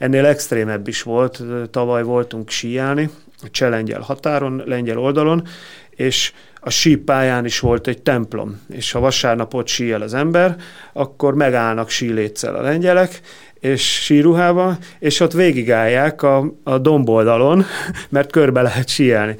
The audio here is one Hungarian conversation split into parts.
ennél extrémebb is volt. Tavaly voltunk síelni, a cseh határon, lengyel oldalon, és a sípályán is volt egy templom, és ha vasárnap ott síel az ember, akkor megállnak síléccel a lengyelek, és síruhába, és ott végigállják a, a domboldalon, mert körbe lehet síelni.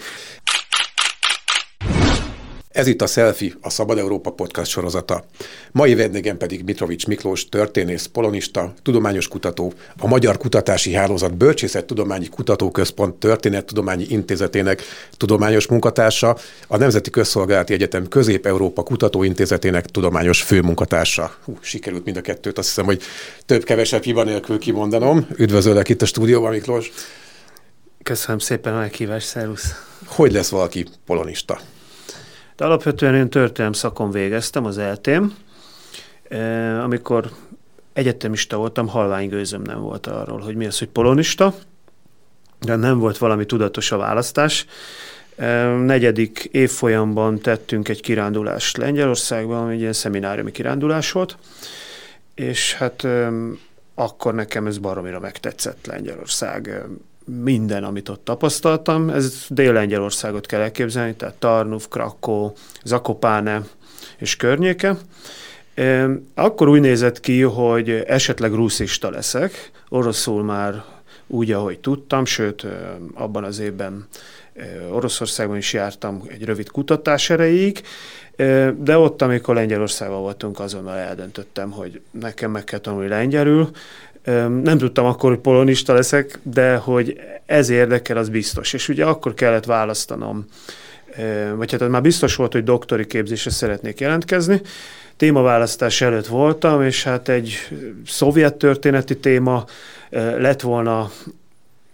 Ez itt a Selfie, a Szabad Európa podcast sorozata. Mai vendégem pedig Mitrovics Miklós, történész, polonista, tudományos kutató, a Magyar Kutatási Hálózat Bölcsészettudományi Kutatóközpont Történettudományi Intézetének tudományos munkatársa, a Nemzeti Közszolgálati Egyetem Közép-Európa Kutatóintézetének tudományos főmunkatársa. Hú, sikerült mind a kettőt, azt hiszem, hogy több-kevesebb hiba nélkül kimondanom. Üdvözöllek itt a stúdióban, Miklós. Köszönöm szépen a meghívást, szervusz. Hogy lesz valaki polonista? De alapvetően én történelem szakon végeztem az eltém. Amikor egyetemista voltam, halvány gőzöm nem volt arról, hogy mi az, hogy polonista, de nem volt valami tudatos a választás. Negyedik évfolyamban tettünk egy kirándulást Lengyelországban, egy ilyen szemináriumi kirándulás volt, és hát akkor nekem ez baromira megtetszett Lengyelország minden, amit ott tapasztaltam, ez Dél-Lengyelországot kell elképzelni, tehát Tarnów, Krakó, Zakopáne és környéke. Akkor úgy nézett ki, hogy esetleg ruszista leszek, oroszul már úgy, ahogy tudtam, sőt, abban az évben Oroszországban is jártam egy rövid kutatás erejéig, de ott, amikor Lengyelországban voltunk, azonnal eldöntöttem, hogy nekem meg kell tanulni lengyelül, nem tudtam akkor, hogy polonista leszek, de hogy ez érdekel, az biztos. És ugye akkor kellett választanom, vagy hát már biztos volt, hogy doktori képzésre szeretnék jelentkezni. Témaválasztás előtt voltam, és hát egy szovjet történeti téma lett volna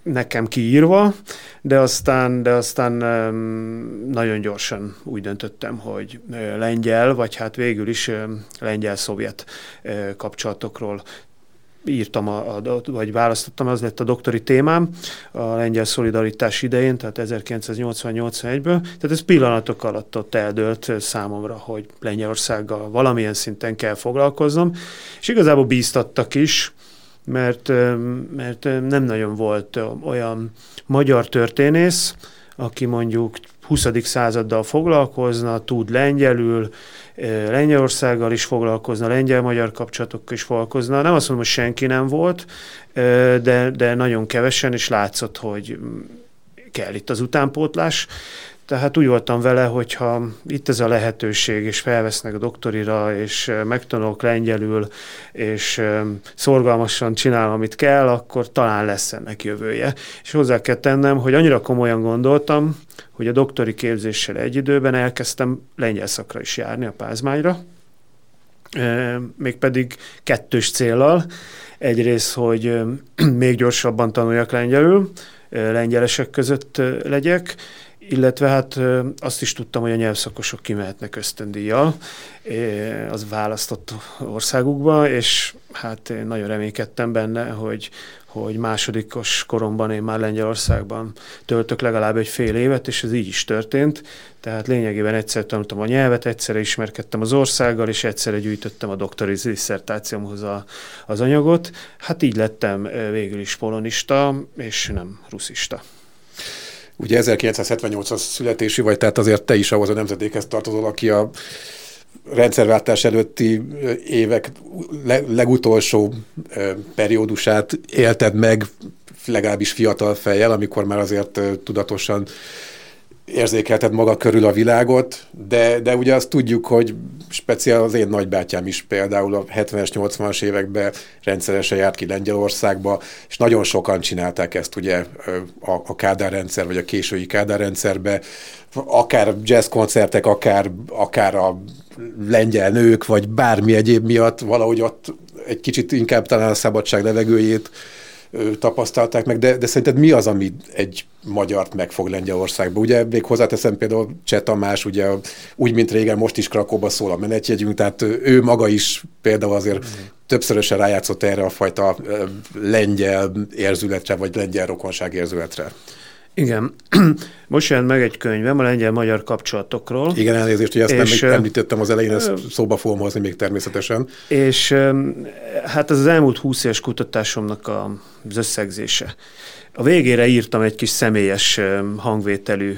nekem kiírva, de aztán, de aztán nagyon gyorsan úgy döntöttem, hogy lengyel, vagy hát végül is lengyel-szovjet kapcsolatokról írtam, a, a, vagy választottam, az lett a doktori témám a lengyel szolidaritás idején, tehát 1980-81-ből. Tehát ez pillanatok alatt ott eldőlt számomra, hogy Lengyelországgal valamilyen szinten kell foglalkoznom, és igazából bíztattak is, mert, mert nem nagyon volt olyan magyar történész, aki mondjuk 20. századdal foglalkozna, tud lengyelül, Lengyelországgal is foglalkozna, lengyel-magyar kapcsolatokkal is foglalkozna. Nem azt mondom, hogy senki nem volt, de, de nagyon kevesen, és látszott, hogy kell itt az utánpótlás. Tehát úgy voltam vele, hogyha itt ez a lehetőség, és felvesznek a doktorira, és megtanulok lengyelül, és szorgalmasan csinálom, amit kell, akkor talán lesz ennek jövője. És hozzá kell tennem, hogy annyira komolyan gondoltam, hogy a doktori képzéssel egy időben elkezdtem lengyel szakra is járni a Pázmányra, mégpedig kettős célral. Egyrészt, hogy még gyorsabban tanuljak lengyelül, lengyelesek között legyek, illetve hát azt is tudtam, hogy a nyelvszakosok kimehetnek ösztöndíjjal az választott országukba, és hát én nagyon reménykedtem benne, hogy, hogy másodikos koromban én már Lengyelországban töltök legalább egy fél évet, és ez így is történt. Tehát lényegében egyszer tanultam a nyelvet, egyszerre ismerkedtem az országgal, és egyszerre gyűjtöttem a doktori diszertációmhoz a, az anyagot. Hát így lettem végül is polonista, és nem ruszista. Ugye 1978-as születésű vagy, tehát azért te is ahhoz a nemzedékhez tartozol, aki a rendszerváltás előtti évek legutolsó periódusát élted meg, legalábbis fiatal fejjel, amikor már azért tudatosan érzékelted maga körül a világot, de, de ugye azt tudjuk, hogy speciál az én nagybátyám is például a 70-es, 80-as években rendszeresen járt ki Lengyelországba, és nagyon sokan csinálták ezt ugye a, a Kádár rendszer, vagy a késői Kádár rendszerbe, akár jazzkoncertek, akár, akár a lengyel nők, vagy bármi egyéb miatt valahogy ott egy kicsit inkább talán a szabadság levegőjét tapasztalták meg, de, de szerinted mi az, ami egy magyart megfog Lengyelországba? Ugye még hozzáteszem például Cseh Tamás, ugye úgy, mint régen, most is Krakóba szól a menetjegyünk, tehát ő maga is például azért mm. többszörösen rájátszott erre a fajta lengyel érzületre, vagy lengyel rokonság érzületre. Igen. Most jelent meg egy könyvem a lengyel-magyar kapcsolatokról. Igen, elnézést, hogy ezt és, nem említettem az elején, ezt szóba fogom hozni még természetesen. És hát ez az elmúlt húsz éves kutatásomnak az összegzése. A végére írtam egy kis személyes hangvételű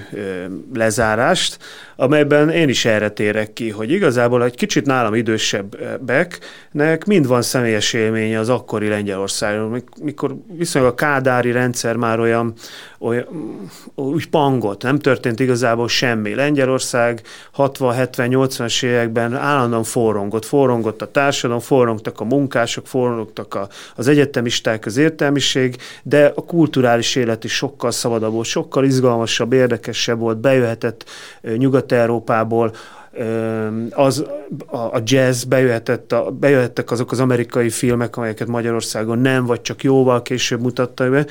lezárást, amelyben én is erre térek ki, hogy igazából egy kicsit nálam idősebbeknek mind van személyes élménye az akkori Lengyelországról, mikor viszonylag a kádári rendszer már olyan, olyan úgy pangot, nem történt igazából semmi. Lengyelország 60-70-80-as években állandóan forrongott, forrongott a társadalom, forrongtak a munkások, forrongtak a, az egyetemisták, az értelmiség, de a kulturális élet is sokkal szabadabb volt, sokkal izgalmasabb, érdekesebb volt, bejöhetett nyugat Nyugat-Európából, az, a, jazz bejöhetett, a, bejöhettek azok az amerikai filmek, amelyeket Magyarországon nem, vagy csak jóval később mutatta be,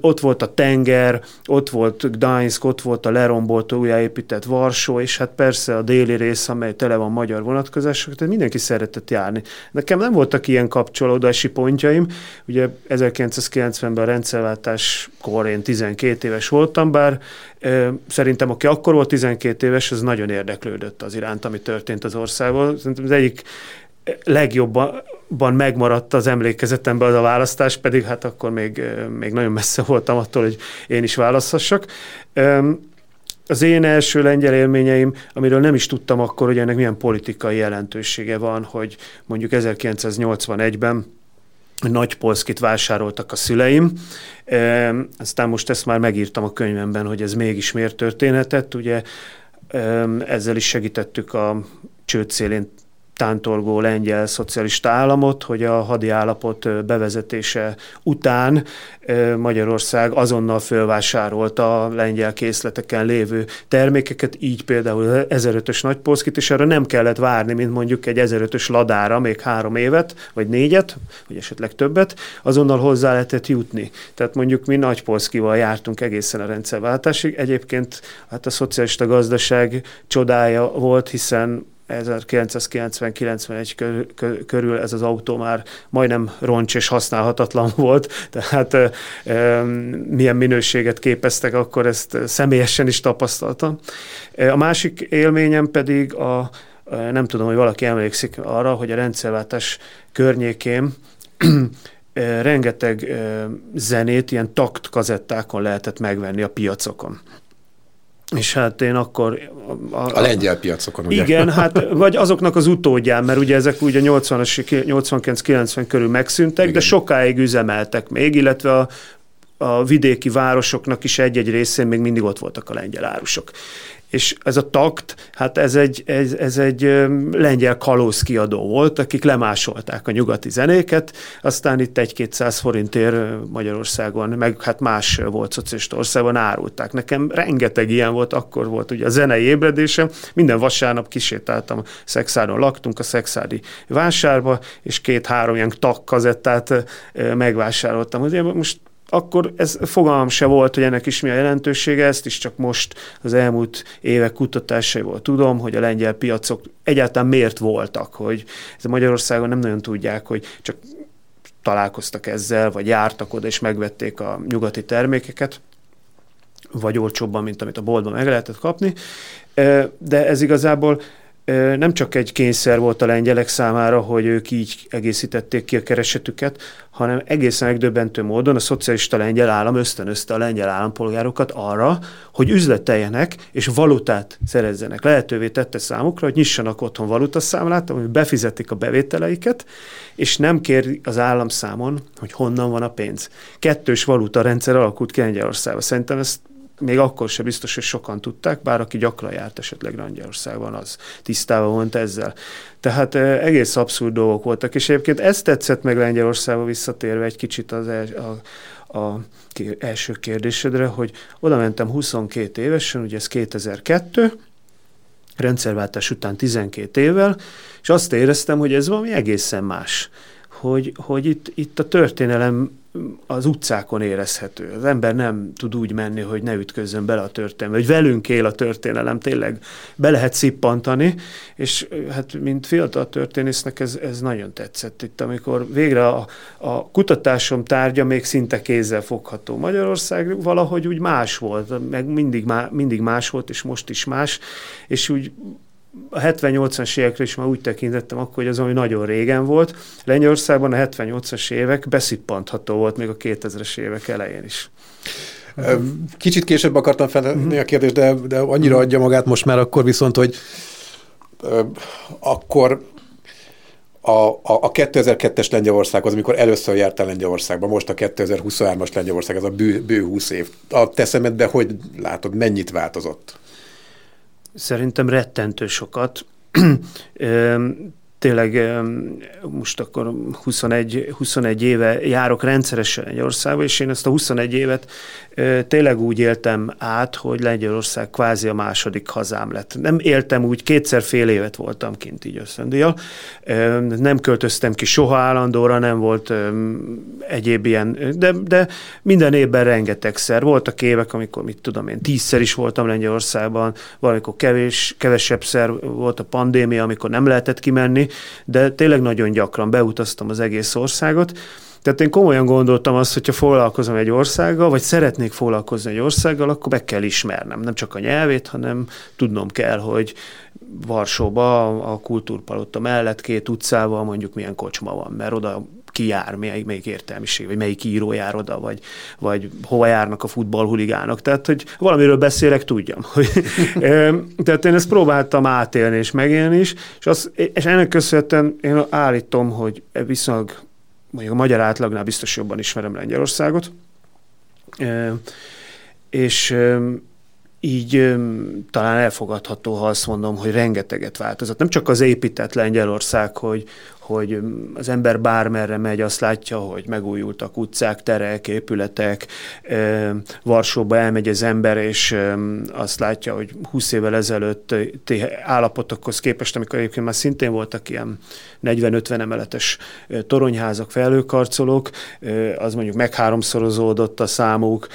ott volt a tenger, ott volt Gdańsk, ott volt a lerombolt, újjáépített Varsó, és hát persze a déli rész, amely tele van magyar vonatkozások, tehát mindenki szeretett járni. Nekem nem voltak ilyen kapcsolódási pontjaim, ugye 1990-ben a rendszerváltáskor én 12 éves voltam, bár szerintem aki akkor volt 12 éves, az nagyon érdeklődött az iránt, ami történt az országban. Szerintem az egyik legjobban megmaradt az emlékezetemben az a választás, pedig hát akkor még, még nagyon messze voltam attól, hogy én is választhassak. Az én első lengyel élményeim, amiről nem is tudtam akkor, hogy ennek milyen politikai jelentősége van, hogy mondjuk 1981-ben nagy polszkit vásároltak a szüleim, aztán most ezt már megírtam a könyvemben, hogy ez mégis miért történhetett, ugye ezzel is segítettük a csőd szélén tántolgó lengyel szocialista államot, hogy a hadi állapot bevezetése után Magyarország azonnal fölvásárolta a lengyel készleteken lévő termékeket, így például 1005-ös nagypolszkit, és arra nem kellett várni, mint mondjuk egy 1005-ös ladára még három évet, vagy négyet, vagy esetleg többet, azonnal hozzá lehetett jutni. Tehát mondjuk mi nagypolszkival jártunk egészen a rendszerváltásig. Egyébként hát a szocialista gazdaság csodája volt, hiszen 1990-91 körül ez az autó már majdnem roncs és használhatatlan volt, tehát milyen minőséget képeztek, akkor ezt személyesen is tapasztaltam. A másik élményem pedig a, nem tudom, hogy valaki emlékszik arra, hogy a rendszerváltás környékén rengeteg zenét ilyen takt kazettákon lehetett megvenni a piacokon. És hát én akkor... A, a, a lengyel piacokon, ugye? Igen, hát vagy azoknak az utódján, mert ugye ezek ugye 80-as, 89-90 körül megszűntek, igen. de sokáig üzemeltek még, illetve a, a vidéki városoknak is egy-egy részén még mindig ott voltak a lengyel árusok és ez a takt, hát ez egy, ez, ez egy lengyel kalózkiadó volt, akik lemásolták a nyugati zenéket, aztán itt egy-kétszáz forintért Magyarországon, meg hát más volt szocialista országban árulták. Nekem rengeteg ilyen volt, akkor volt ugye a zenei ébredésem, minden vasárnap kisétáltam, Szexáron laktunk, a Szexádi vásárba, és két-három ilyen takkazettát megvásároltam. Ugye most akkor ez fogalmam se volt, hogy ennek is mi a jelentősége, ezt is csak most az elmúlt évek kutatásaiból tudom, hogy a lengyel piacok egyáltalán miért voltak, hogy ez Magyarországon nem nagyon tudják, hogy csak találkoztak ezzel, vagy jártak oda és megvették a nyugati termékeket, vagy olcsóbban, mint amit a boltban meg lehetett kapni. De ez igazából nem csak egy kényszer volt a lengyelek számára, hogy ők így egészítették ki a keresetüket, hanem egészen megdöbbentő módon a szocialista lengyel állam ösztönözte a lengyel állampolgárokat arra, hogy üzleteljenek és valutát szerezzenek. Lehetővé tette számukra, hogy nyissanak otthon valutaszámlát, ami befizetik a bevételeiket, és nem kér az állam számon, hogy honnan van a pénz. Kettős valuta rendszer alakult ki Lengyelországban. Szerintem ezt még akkor sem biztos, hogy sokan tudták, bár aki gyakran járt esetleg Lengyelországban, az tisztában volt ezzel. Tehát egész abszurd dolgok voltak, és egyébként ezt tetszett meg Lengyelországba visszatérve egy kicsit az el, a, a első kérdésedre, hogy oda mentem 22 évesen, ugye ez 2002, rendszerváltás után 12 évvel, és azt éreztem, hogy ez valami egészen más hogy, hogy itt, itt a történelem az utcákon érezhető. Az ember nem tud úgy menni, hogy ne ütközzön bele a történelem, hogy velünk él a történelem, tényleg be lehet szippantani, és hát mint fiatal történésznek ez, ez nagyon tetszett itt, amikor végre a, a kutatásom tárgya még szinte kézzel fogható. Magyarország valahogy úgy más volt, meg mindig, má, mindig más volt, és most is más, és úgy a 70-80-as évekre is már úgy tekintettem akkor, hogy az, ami nagyon régen volt. Lengyelországban a 70-80-as évek beszippantható volt még a 2000-es évek elején is. Kicsit később akartam feltenni uh-huh. a kérdést, de, de annyira uh-huh. adja magát most már akkor viszont, hogy uh, akkor a, a, a 2002-es Lengyelország az, amikor először jártál Lengyelországban, most a 2023-as Lengyelország, ez a bő, bő 20 év. A te szemedben hogy látod, mennyit változott? Szerintem rettentő sokat. Tényleg most akkor 21, 21 éve járok rendszeresen egy országba, és én ezt a 21 évet tényleg úgy éltem át, hogy Lengyelország kvázi a második hazám lett. Nem éltem úgy, kétszer fél évet voltam kint így összöndíjjal. Nem költöztem ki soha állandóra, nem volt egyéb ilyen, de, de minden évben rengetegszer. Voltak évek, amikor, mit tudom én, tízszer is voltam Lengyelországban, valamikor kevés, kevesebbszer volt a pandémia, amikor nem lehetett kimenni, de tényleg nagyon gyakran beutaztam az egész országot, tehát én komolyan gondoltam azt, hogyha foglalkozom egy országgal, vagy szeretnék foglalkozni egy országgal, akkor be kell ismernem. Nem csak a nyelvét, hanem tudnom kell, hogy Varsóba a kultúrpalota mellett két utcával mondjuk milyen kocsma van, mert oda ki jár, melyik, melyik értelmiség, vagy melyik író jár oda, vagy, vagy hova járnak a futballhuligánok. Tehát, hogy valamiről beszélek, tudjam. Tehát én ezt próbáltam átélni és megélni is, és, az, és ennek köszönhetően én állítom, hogy viszonylag mondjuk a magyar átlagnál biztos jobban ismerem Lengyelországot, és így talán elfogadható, ha azt mondom, hogy rengeteget változott. Nem csak az épített Lengyelország, hogy, hogy az ember bármerre megy, azt látja, hogy megújultak utcák, terek, épületek. Varsóba elmegy az ember, és azt látja, hogy 20 évvel ezelőtt állapotokhoz képest, amikor egyébként már szintén voltak ilyen 40-50 emeletes toronyházak, felőkarcolók, az mondjuk megháromszorozódott a számuk,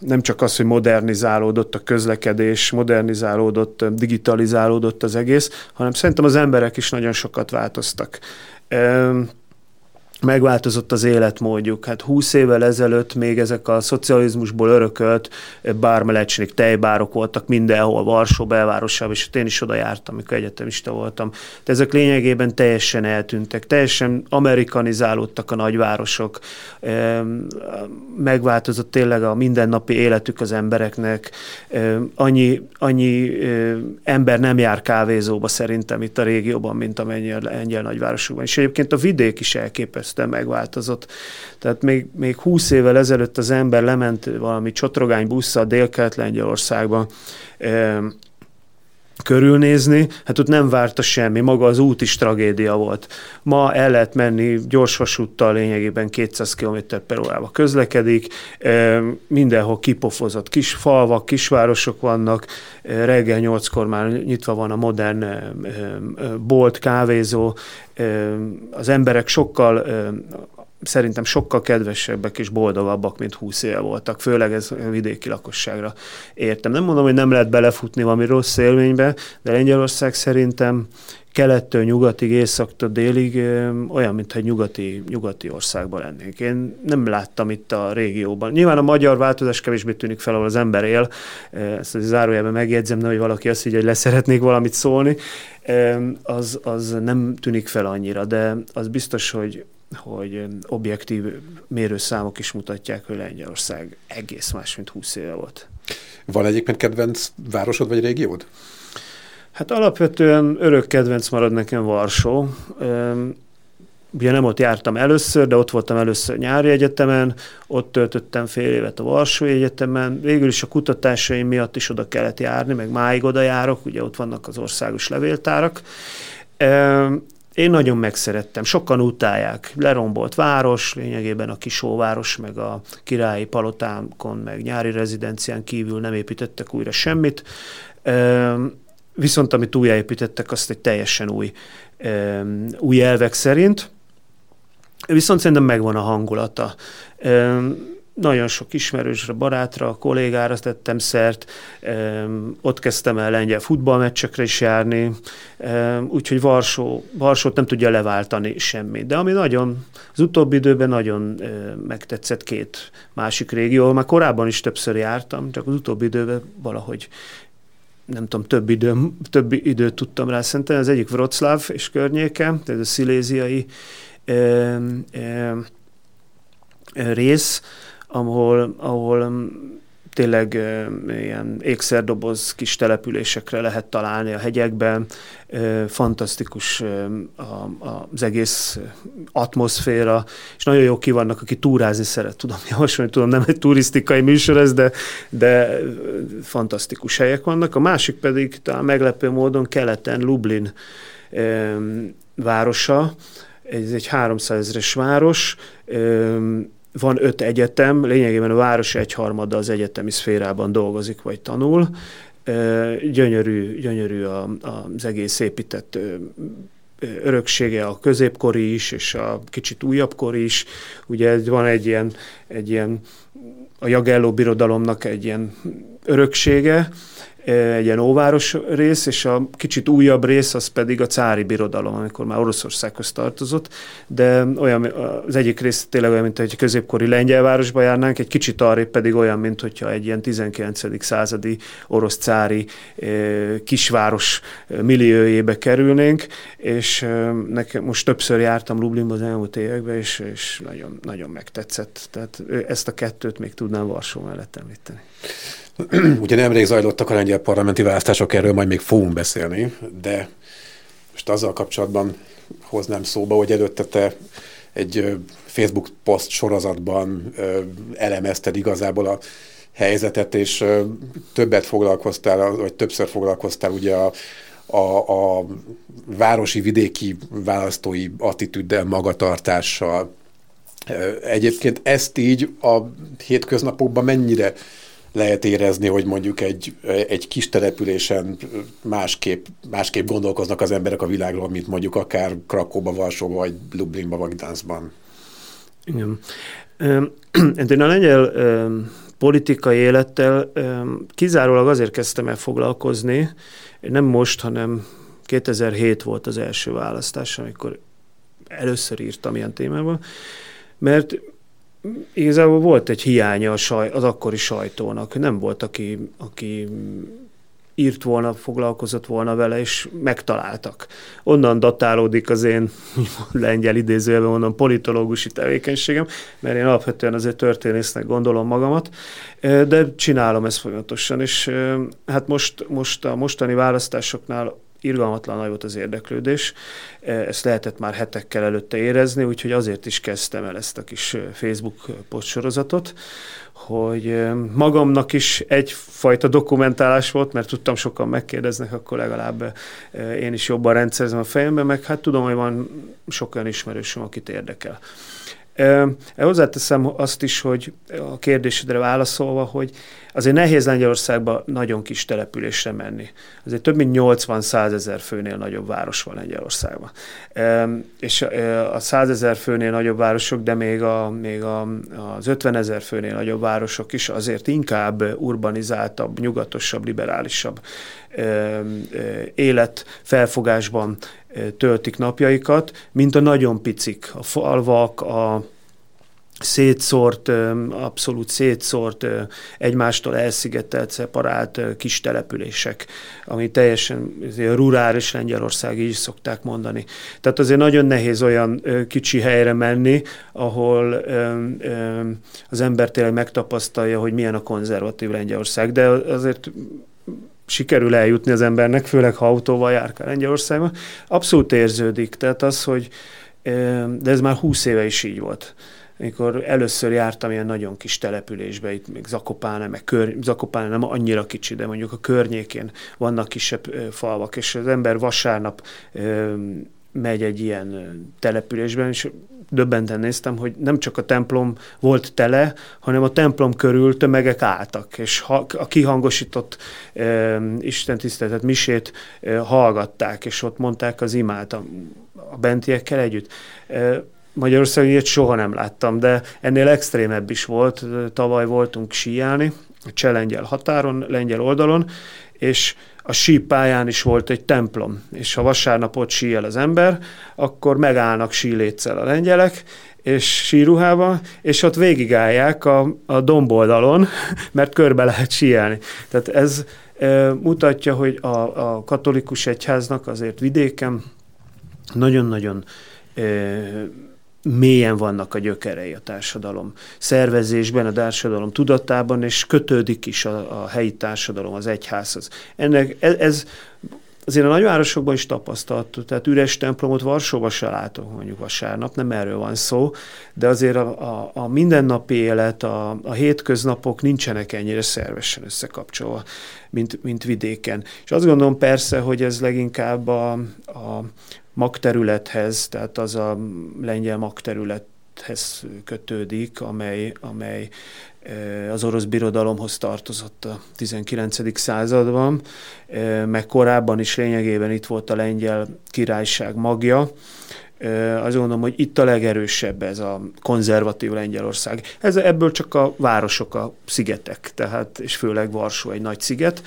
nem csak az, hogy modernizálódott a közlekedés, modernizálódott, digitalizálódott az egész, hanem szerintem az emberek is nagyon sokat változtak Um, megváltozott az életmódjuk. Hát húsz évvel ezelőtt még ezek a szocializmusból örökölt bármelecsnik, tejbárok voltak mindenhol, Varsó belvárosában, és én is oda jártam, amikor egyetemista voltam. De ezek lényegében teljesen eltűntek, teljesen amerikanizálódtak a nagyvárosok, megváltozott tényleg a mindennapi életük az embereknek, annyi, annyi ember nem jár kávézóba szerintem itt a régióban, mint amennyi a lengyel nagyvárosokban. És egyébként a vidék is elképesztő elképesztően megváltozott. Tehát még, még 20 évvel ezelőtt az ember lement valami csotrogány busszal Dél-Kelet-Lengyelországban, körülnézni, hát ott nem várta semmi, maga az út is tragédia volt. Ma el lehet menni gyorsvasúttal lényegében 200 km per órába közlekedik, mindenhol kipofozott kis falvak, kisvárosok vannak, reggel nyolckor már nyitva van a modern bolt, kávézó, az emberek sokkal szerintem sokkal kedvesebbek és boldogabbak, mint 20 éve voltak, főleg ez vidéki lakosságra értem. Nem mondom, hogy nem lehet belefutni valami rossz élménybe, de Lengyelország szerintem kelettől nyugatig, északtól délig olyan, mintha egy nyugati, nyugati országban lennénk. Én nem láttam itt a régióban. Nyilván a magyar változás kevésbé tűnik fel, ahol az ember él. Ezt az zárójelben megjegyzem, hogy valaki azt így, hogy leszeretnék valamit szólni. Az, az nem tűnik fel annyira, de az biztos, hogy hogy objektív mérőszámok is mutatják, hogy Lengyelország egész más, mint 20 éve volt. Van egyébként kedvenc városod vagy régiód? Hát alapvetően örök kedvenc marad nekem Varsó. Ugye nem ott jártam először, de ott voltam először nyári egyetemen, ott töltöttem fél évet a Varsói Egyetemen. Végül is a kutatásaim miatt is oda kellett járni, meg máig oda járok, ugye ott vannak az országos levéltárak. Én nagyon megszerettem, sokan utálják. Lerombolt város, lényegében a kisóváros, meg a királyi palotánkon, meg nyári rezidencián kívül nem építettek újra semmit. Viszont amit újjáépítettek, azt egy teljesen új, új elvek szerint. Viszont szerintem megvan a hangulata nagyon sok ismerősre, barátra, kollégára tettem szert, ott kezdtem el lengyel futballmeccsekre is járni, úgyhogy Varsó, Varsót nem tudja leváltani semmi. De ami nagyon, az utóbbi időben nagyon megtetszett két másik régió, már korábban is többször jártam, csak az utóbbi időben valahogy nem tudom, több, idő, több időt tudtam rá szentelni. Az egyik Wroclaw és környéke, tehát a sziléziai rész, ahol, ahol mm, tényleg ilyen ékszerdoboz kis településekre lehet találni a hegyekben. Fantasztikus az egész atmoszféra, és nagyon jó ki vannak, aki túrázni szeret, tudom javasolni, tudom, nem egy turisztikai műsor ez, de, de fantasztikus helyek vannak. A másik pedig talán meglepő módon keleten Lublin városa, ez egy 300 ezeres város, van öt egyetem, lényegében a város egyharmada az egyetemi szférában dolgozik vagy tanul. Gyönyörű, gyönyörű az egész épített öröksége a középkori is, és a kicsit újabb kori is. Ugye van egy ilyen, egy ilyen a Jagelló birodalomnak egy ilyen öröksége, egy ilyen óváros rész, és a kicsit újabb rész az pedig a cári birodalom, amikor már Oroszországhoz tartozott, de olyan, az egyik rész tényleg olyan, mint egy középkori lengyelvárosba járnánk, egy kicsit arrébb pedig olyan, mint hogyha egy ilyen 19. századi orosz cári kisváros milliójébe kerülnénk, és nekem most többször jártam Lublinba az elmúlt években, és, és nagyon, nagyon megtetszett. Tehát ezt a kettőt még tudnám Varsó mellett említeni. Ugye nemrég zajlottak a lengyel parlamenti választások, erről majd még fogunk beszélni, de most azzal kapcsolatban hoznám szóba, hogy előtte te egy Facebook poszt sorozatban elemezted igazából a helyzetet, és többet foglalkoztál, vagy többször foglalkoztál ugye a, a, a városi vidéki választói attitűddel, magatartással. Egyébként ezt így a hétköznapokban mennyire lehet érezni, hogy mondjuk egy, egy kis településen másképp, másképp gondolkoznak az emberek a világról, mint mondjuk akár Krakóba, Varsóba, vagy Lublinba, vagy Gdanskban. Igen. Én a lengyel politikai élettel kizárólag azért kezdtem el foglalkozni, nem most, hanem 2007 volt az első választás, amikor először írtam ilyen témában, mert igazából volt egy hiánya a saj, az akkori sajtónak. Nem volt, aki, aki írt volna, foglalkozott volna vele, és megtaláltak. Onnan datálódik az én lengyel idézőjelben mondom politológusi tevékenységem, mert én alapvetően azért történésznek gondolom magamat, de csinálom ezt folyamatosan, és hát most, most a mostani választásoknál irgalmatlan nagy volt az érdeklődés, e, ezt lehetett már hetekkel előtte érezni, úgyhogy azért is kezdtem el ezt a kis e, Facebook postsorozatot, hogy e, magamnak is egyfajta dokumentálás volt, mert tudtam sokan megkérdeznek, akkor legalább én is jobban rendszerzem a fejembe, meg hát tudom, hogy van sok olyan ismerősöm, akit érdekel. Hozzáteszem azt is, hogy a kérdésedre válaszolva, hogy azért nehéz Lengyelországba nagyon kis településre menni. Azért több mint 80-100 ezer főnél nagyobb város van Lengyelországban. És a 100 ezer főnél nagyobb városok, de még, a, még a, az 50 ezer főnél nagyobb városok is azért inkább urbanizáltabb, nyugatosabb, liberálisabb életfelfogásban töltik napjaikat, mint a nagyon picik, a falvak, a szétszórt, abszolút szétszórt, egymástól elszigetelt, szeparált kis települések, ami teljesen rurális Lengyelország, így szokták mondani. Tehát azért nagyon nehéz olyan kicsi helyre menni, ahol az ember tényleg megtapasztalja, hogy milyen a konzervatív Lengyelország, de azért sikerül eljutni az embernek, főleg ha autóval jár Lengyelországba, abszolút érződik. Tehát az, hogy de ez már húsz éve is így volt amikor először jártam ilyen nagyon kis településbe, itt még Zakopáne, meg kör, Zakopáne nem annyira kicsi, de mondjuk a környékén vannak kisebb falvak, és az ember vasárnap megy egy ilyen településben, és döbbenten néztem, hogy nem csak a templom volt tele, hanem a templom körül tömegek álltak, és ha, a kihangosított e, Isten tiszteletet, misét e, hallgatták, és ott mondták az imát a, a bentiekkel együtt. E, Magyarországon ilyet soha nem láttam, de ennél extrémebb is volt. Tavaly voltunk síelni, a cseh lengyel határon, lengyel oldalon, és a sípályán is volt egy templom, és ha vasárnap ott síel az ember, akkor megállnak síléccel a lengyelek, és síruhába, és ott végigállják a, a domboldalon, mert körbe lehet síelni. Tehát ez e, mutatja, hogy a, a katolikus egyháznak azért vidéken nagyon-nagyon e, mélyen vannak a gyökerei a társadalom szervezésben, a társadalom tudatában, és kötődik is a, a helyi társadalom az egyházhoz. Ennek, ez, ez azért a nagyvárosokban is tapasztalható, tehát üres templomot Varsóba se látok mondjuk vasárnap, nem erről van szó, de azért a, a, a mindennapi élet, a, a hétköznapok nincsenek ennyire szervesen összekapcsolva, mint, mint vidéken. És azt gondolom persze, hogy ez leginkább a, a magterülethez, tehát az a lengyel magterülethez kötődik, amely, amely az orosz birodalomhoz tartozott a 19. században, meg korábban is lényegében itt volt a lengyel királyság magja, azt gondolom, hogy itt a legerősebb ez a konzervatív Lengyelország. Ez, ebből csak a városok, a szigetek, tehát, és főleg Varsó egy nagy sziget,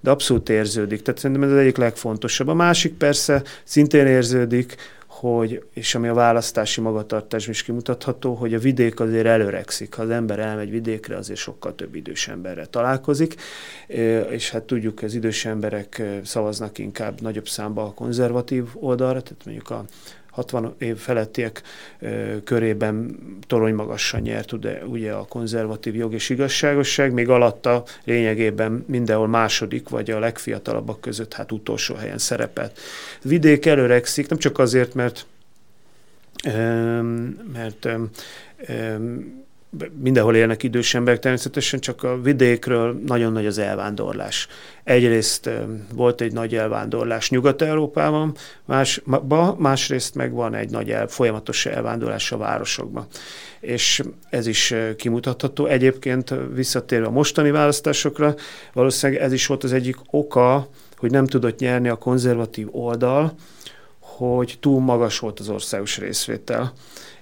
de abszolút érződik. Tehát szerintem ez az egyik legfontosabb. A másik persze szintén érződik, hogy, és ami a választási magatartás is kimutatható, hogy a vidék azért előrekszik. Ha az ember elmegy vidékre, azért sokkal több idős emberre találkozik, és hát tudjuk, az idős emberek szavaznak inkább nagyobb számba a konzervatív oldalra, tehát mondjuk a 60 év felettiek körében torony magassan nyert ugye, ugye a konzervatív jog és igazságosság, még alatta lényegében mindenhol második, vagy a legfiatalabbak között hát utolsó helyen szerepelt. Vidék előrekszik, nem csak azért, mert mert mindenhol élnek idős emberek, természetesen csak a vidékről nagyon nagy az elvándorlás. Egyrészt volt egy nagy elvándorlás Nyugat-Európában, más, másrészt meg van egy nagy el, folyamatos elvándorlás a városokban. És ez is kimutatható. Egyébként visszatérve a mostani választásokra, valószínűleg ez is volt az egyik oka, hogy nem tudott nyerni a konzervatív oldal, hogy túl magas volt az országos részvétel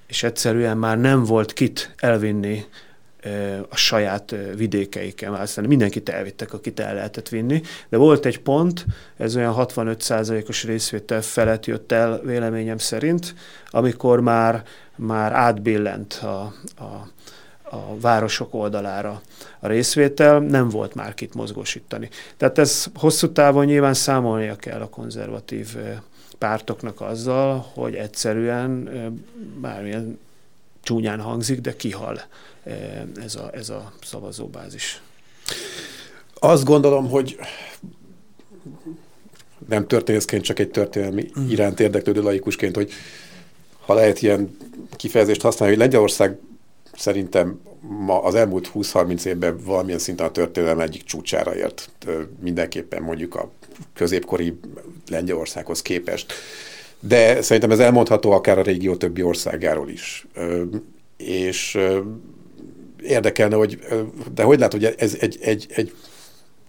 és egyszerűen már nem volt kit elvinni a saját vidékeiken választani. Mindenkit elvittek, akit el lehetett vinni, de volt egy pont, ez olyan 65%-os részvétel felett jött el véleményem szerint, amikor már, már átbillent a, a, a városok oldalára a részvétel, nem volt már kit mozgósítani. Tehát ez hosszú távon nyilván számolnia kell a konzervatív pártoknak azzal, hogy egyszerűen bármilyen csúnyán hangzik, de kihal ez a, ez a szavazóbázis. Azt gondolom, hogy nem történészként, csak egy történelmi mm. iránt érdeklődő laikusként, hogy ha lehet ilyen kifejezést használni, hogy Lengyelország szerintem ma az elmúlt 20-30 évben valamilyen szinten a történelem egyik csúcsára ért. Mindenképpen mondjuk a középkori Lengyelországhoz képest. De szerintem ez elmondható akár a régió többi országáról is. És érdekelne, hogy de hogy látod, hogy ez egy, egy, egy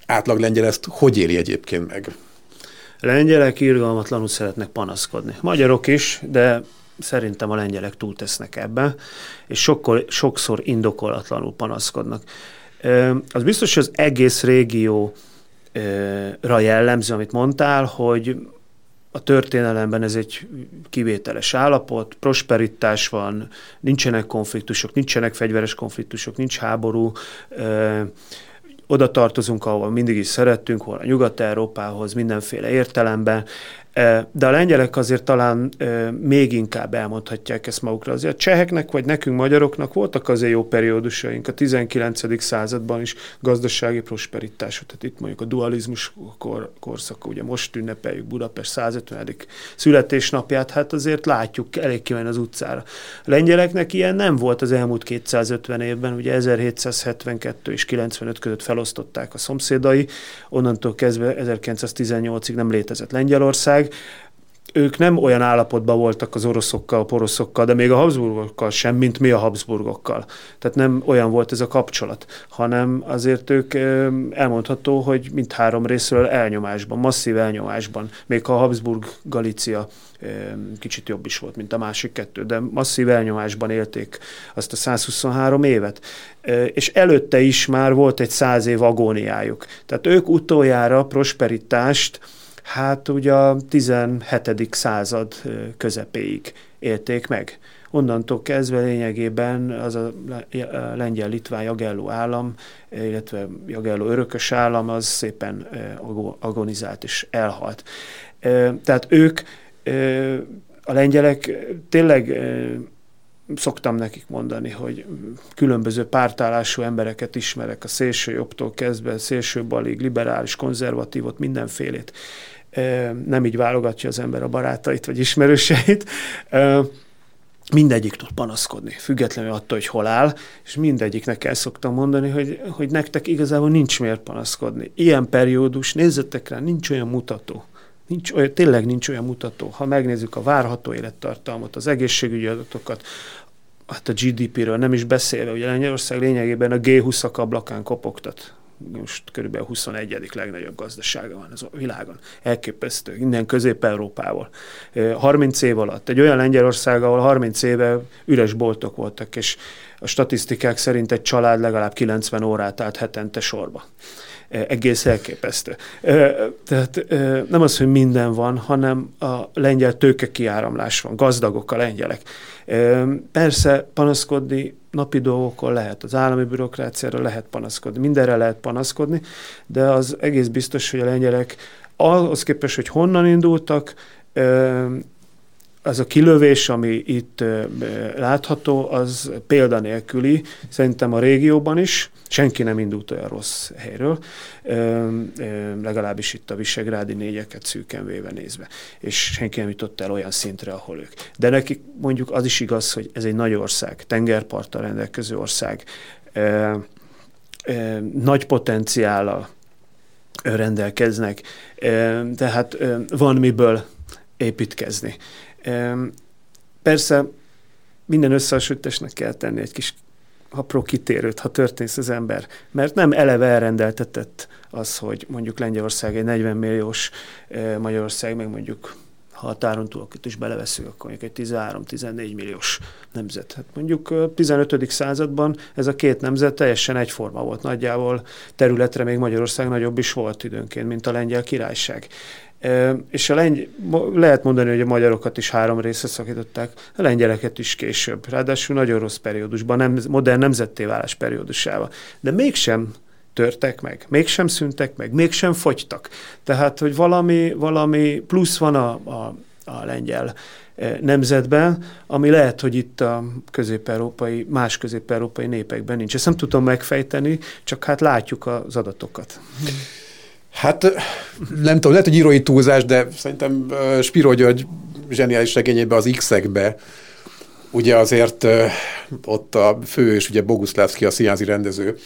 átlag lengyel ezt hogy éli egyébként meg? Lengyelek irgalmatlanul szeretnek panaszkodni. Magyarok is, de szerintem a lengyelek túltesznek ebbe, és sokkor, sokszor indokolatlanul panaszkodnak. Az biztos, hogy az egész régió ra jellemző, amit mondtál, hogy a történelemben ez egy kivételes állapot, prosperitás van, nincsenek konfliktusok, nincsenek fegyveres konfliktusok, nincs háború, oda tartozunk, ahol mindig is szerettünk, hol a Nyugat-Európához mindenféle értelemben, de a lengyelek azért talán még inkább elmondhatják ezt magukra. Azért a cseheknek vagy nekünk magyaroknak voltak azért jó periódusaink a 19. században is gazdasági prosperitás. Tehát itt mondjuk a dualizmus kor, korszak, ugye most ünnepeljük Budapest 150. születésnapját, hát azért látjuk, elég kimenni az utcára. A lengyeleknek ilyen nem volt az elmúlt 250 évben, ugye 1772 és 95 között felosztották a szomszédai, onnantól kezdve 1918-ig nem létezett Lengyelország, ők nem olyan állapotban voltak az oroszokkal, a poroszokkal, de még a Habsburgokkal sem, mint mi a Habsburgokkal. Tehát nem olyan volt ez a kapcsolat, hanem azért ők elmondható, hogy mindhárom részről elnyomásban, masszív elnyomásban, még ha a Habsburg Galícia kicsit jobb is volt, mint a másik kettő, de masszív elnyomásban élték azt a 123 évet. És előtte is már volt egy száz év agóniájuk. Tehát ők utoljára prosperitást hát ugye a 17. század közepéig élték meg. Onnantól kezdve lényegében az a lengyel-litván Jagelló állam, illetve Jagelló örökös állam az szépen agonizált és elhalt. Tehát ők, a lengyelek tényleg szoktam nekik mondani, hogy különböző pártállású embereket ismerek, a szélső jobbtól kezdve, szélső balig, liberális, konzervatívot, mindenfélét nem így válogatja az ember a barátait vagy ismerőseit, mindegyik tud panaszkodni, függetlenül attól, hogy hol áll, és mindegyiknek el szoktam mondani, hogy, hogy nektek igazából nincs miért panaszkodni. Ilyen periódus, nézzetek rá, nincs olyan mutató. Nincs olyan, tényleg nincs olyan mutató. Ha megnézzük a várható élettartalmat, az egészségügyi adatokat, hát a GDP-ről nem is beszélve, ugye Lengyelország lényegében a G20-ak ablakán kopogtat most körülbelül 21. legnagyobb gazdasága van a világon. Elképesztő, innen Közép-Európával. 30 év alatt, egy olyan Lengyelország, ahol 30 éve üres boltok voltak, és a statisztikák szerint egy család legalább 90 órát állt hetente sorba. Egész elképesztő. Tehát nem az, hogy minden van, hanem a lengyel tőke kiáramlás van, gazdagok a lengyelek. Persze panaszkodni napi dolgokon lehet, az állami bürokráciára lehet panaszkodni, mindenre lehet panaszkodni, de az egész biztos, hogy a lengyelek ahhoz képest, hogy honnan indultak, az a kilövés, ami itt látható, az példanélküli, szerintem a régióban is, senki nem indult olyan rossz helyről, legalábbis itt a visegrádi négyeket szűken véve nézve, és senki nem jutott el olyan szintre, ahol ők. De nekik mondjuk az is igaz, hogy ez egy nagy ország, tengerparttal rendelkező ország, nagy potenciállal rendelkeznek, tehát van miből építkezni. Persze minden összehasonlításnak kell tenni egy kis apró kitérőt, ha történsz az ember. Mert nem eleve elrendeltetett az, hogy mondjuk Lengyelország egy 40 milliós, Magyarország meg mondjuk ha a táron túlokat is beleveszünk, akkor mondjuk egy 13-14 milliós nemzet. Hát mondjuk a 15. században ez a két nemzet teljesen egyforma volt nagyjából, területre még Magyarország nagyobb is volt időnként, mint a lengyel királyság. És a lengy- lehet mondani, hogy a magyarokat is három részre szakították, a lengyeleket is később, ráadásul nagyon rossz periódusban, nem, modern nemzetté válás periódusával. De mégsem törtek meg, mégsem szüntek meg, mégsem fogytak. Tehát, hogy valami, valami plusz van a, a, a lengyel nemzetben, ami lehet, hogy itt a közép-európai, más közép-európai népekben nincs. Ezt nem tudom megfejteni, csak hát látjuk az adatokat. Hát nem tudom, lehet, hogy írói túlzás, de szerintem Spiro György zseniális regényében az X-ekbe ugye azért ott a főős, ugye Boguszlávszki, a színházi rendező,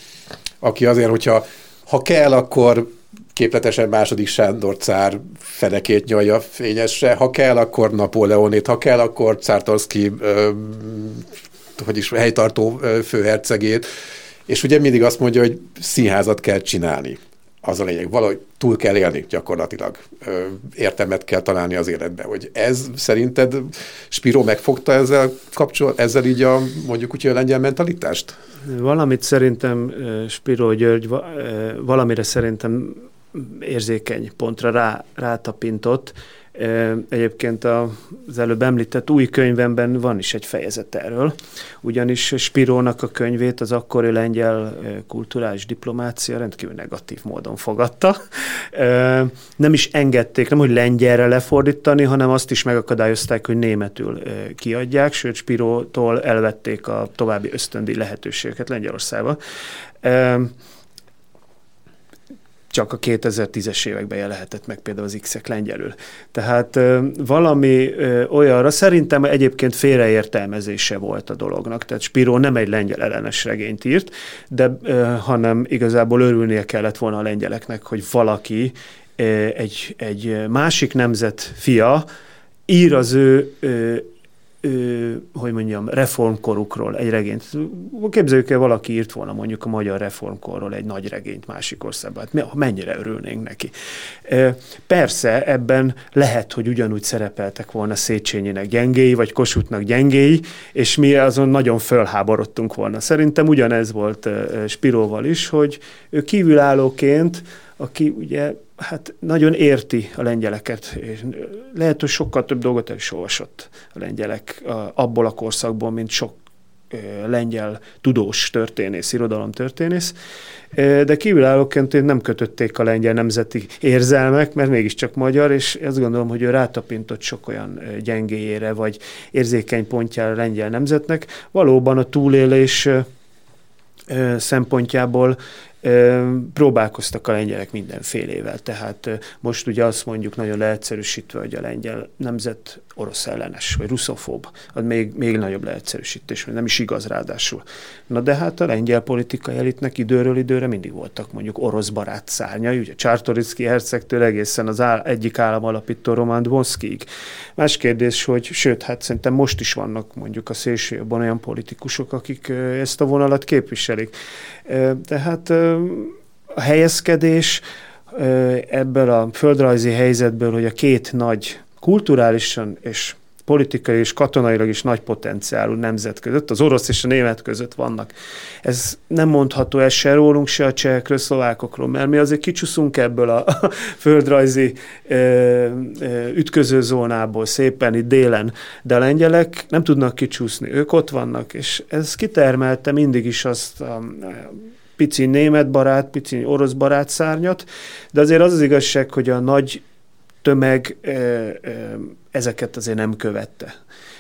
aki azért, hogyha ha kell, akkor képletesen második Sándor cár fenekét nyalja fényesre, ha kell, akkor Napóleonét, ha kell, akkor Czártorszki, hogy is helytartó főhercegét, és ugye mindig azt mondja, hogy színházat kell csinálni az a lényeg, valahogy túl kell élni gyakorlatilag, értelmet kell találni az életbe, hogy ez szerinted Spiro megfogta ezzel kapcsolat, ezzel így a mondjuk úgy a lengyel mentalitást? Valamit szerintem Spiro György, valamire szerintem érzékeny pontra rá, rátapintott, Egyébként az előbb említett új könyvemben van is egy fejezet erről, ugyanis Spirónak a könyvét az akkori lengyel kulturális diplomácia rendkívül negatív módon fogadta. Nem is engedték, nem hogy lengyelre lefordítani, hanem azt is megakadályozták, hogy németül kiadják, sőt Spirótól elvették a további ösztöndi lehetőségeket Lengyelországba csak a 2010-es években lehetett meg például az X-ek lengyelül. Tehát valami olyanra szerintem egyébként félreértelmezése volt a dolognak. Tehát Spiro nem egy lengyel ellenes regényt írt, de hanem igazából örülnie kellett volna a lengyeleknek, hogy valaki egy, egy másik nemzet fia ír az ő, ő, hogy mondjam, reformkorukról egy regényt. Képzeljük el, valaki írt volna mondjuk a magyar reformkorról egy nagy regényt másik országban. Hát mennyire örülnénk neki. Persze ebben lehet, hogy ugyanúgy szerepeltek volna Széchenyinek gyengéi, vagy Kossuthnak gyengéi, és mi azon nagyon fölháborodtunk volna. Szerintem ugyanez volt Spiróval is, hogy ő kívülállóként, aki ugye hát nagyon érti a lengyeleket, és lehet, hogy sokkal több dolgot el is olvasott a lengyelek abból a korszakból, mint sok lengyel tudós történész, irodalomtörténész, de kívülállóként nem kötötték a lengyel nemzeti érzelmek, mert mégiscsak magyar, és azt gondolom, hogy ő rátapintott sok olyan gyengéjére, vagy érzékeny pontjára a lengyel nemzetnek. Valóban a túlélés szempontjából próbálkoztak a lengyelek mindenfélével. Tehát most ugye azt mondjuk nagyon leegyszerűsítve, hogy a lengyel nemzet orosz ellenes, vagy russzofób, az még, még nagyobb leegyszerűsítés, mert nem is igaz ráadásul. Na de hát a lengyel politikai elitnek időről időre mindig voltak mondjuk orosz barát szárnyai, ugye Csártoricki hercegtől egészen az áll, egyik államalapító Roman Dvoszkig. Más kérdés, hogy sőt, hát szerintem most is vannak mondjuk a szélsőjobban olyan politikusok, akik ezt a vonalat képviselik. Tehát a helyezkedés ebből a földrajzi helyzetből, hogy a két nagy kulturálisan és politikai és katonailag is nagy potenciálú nemzet között, az orosz és a német között vannak. Ez nem mondható ez se rólunk, se a csehekről, szlovákokról, mert mi azért kicsúszunk ebből a, a földrajzi ö, ö, ütközőzónából szépen itt délen, de a lengyelek nem tudnak kicsúszni, ők ott vannak, és ez kitermelte mindig is azt a, pici német barát, pici orosz barát szárnyat, de azért az az igazság, hogy a nagy tömeg ezeket azért nem követte.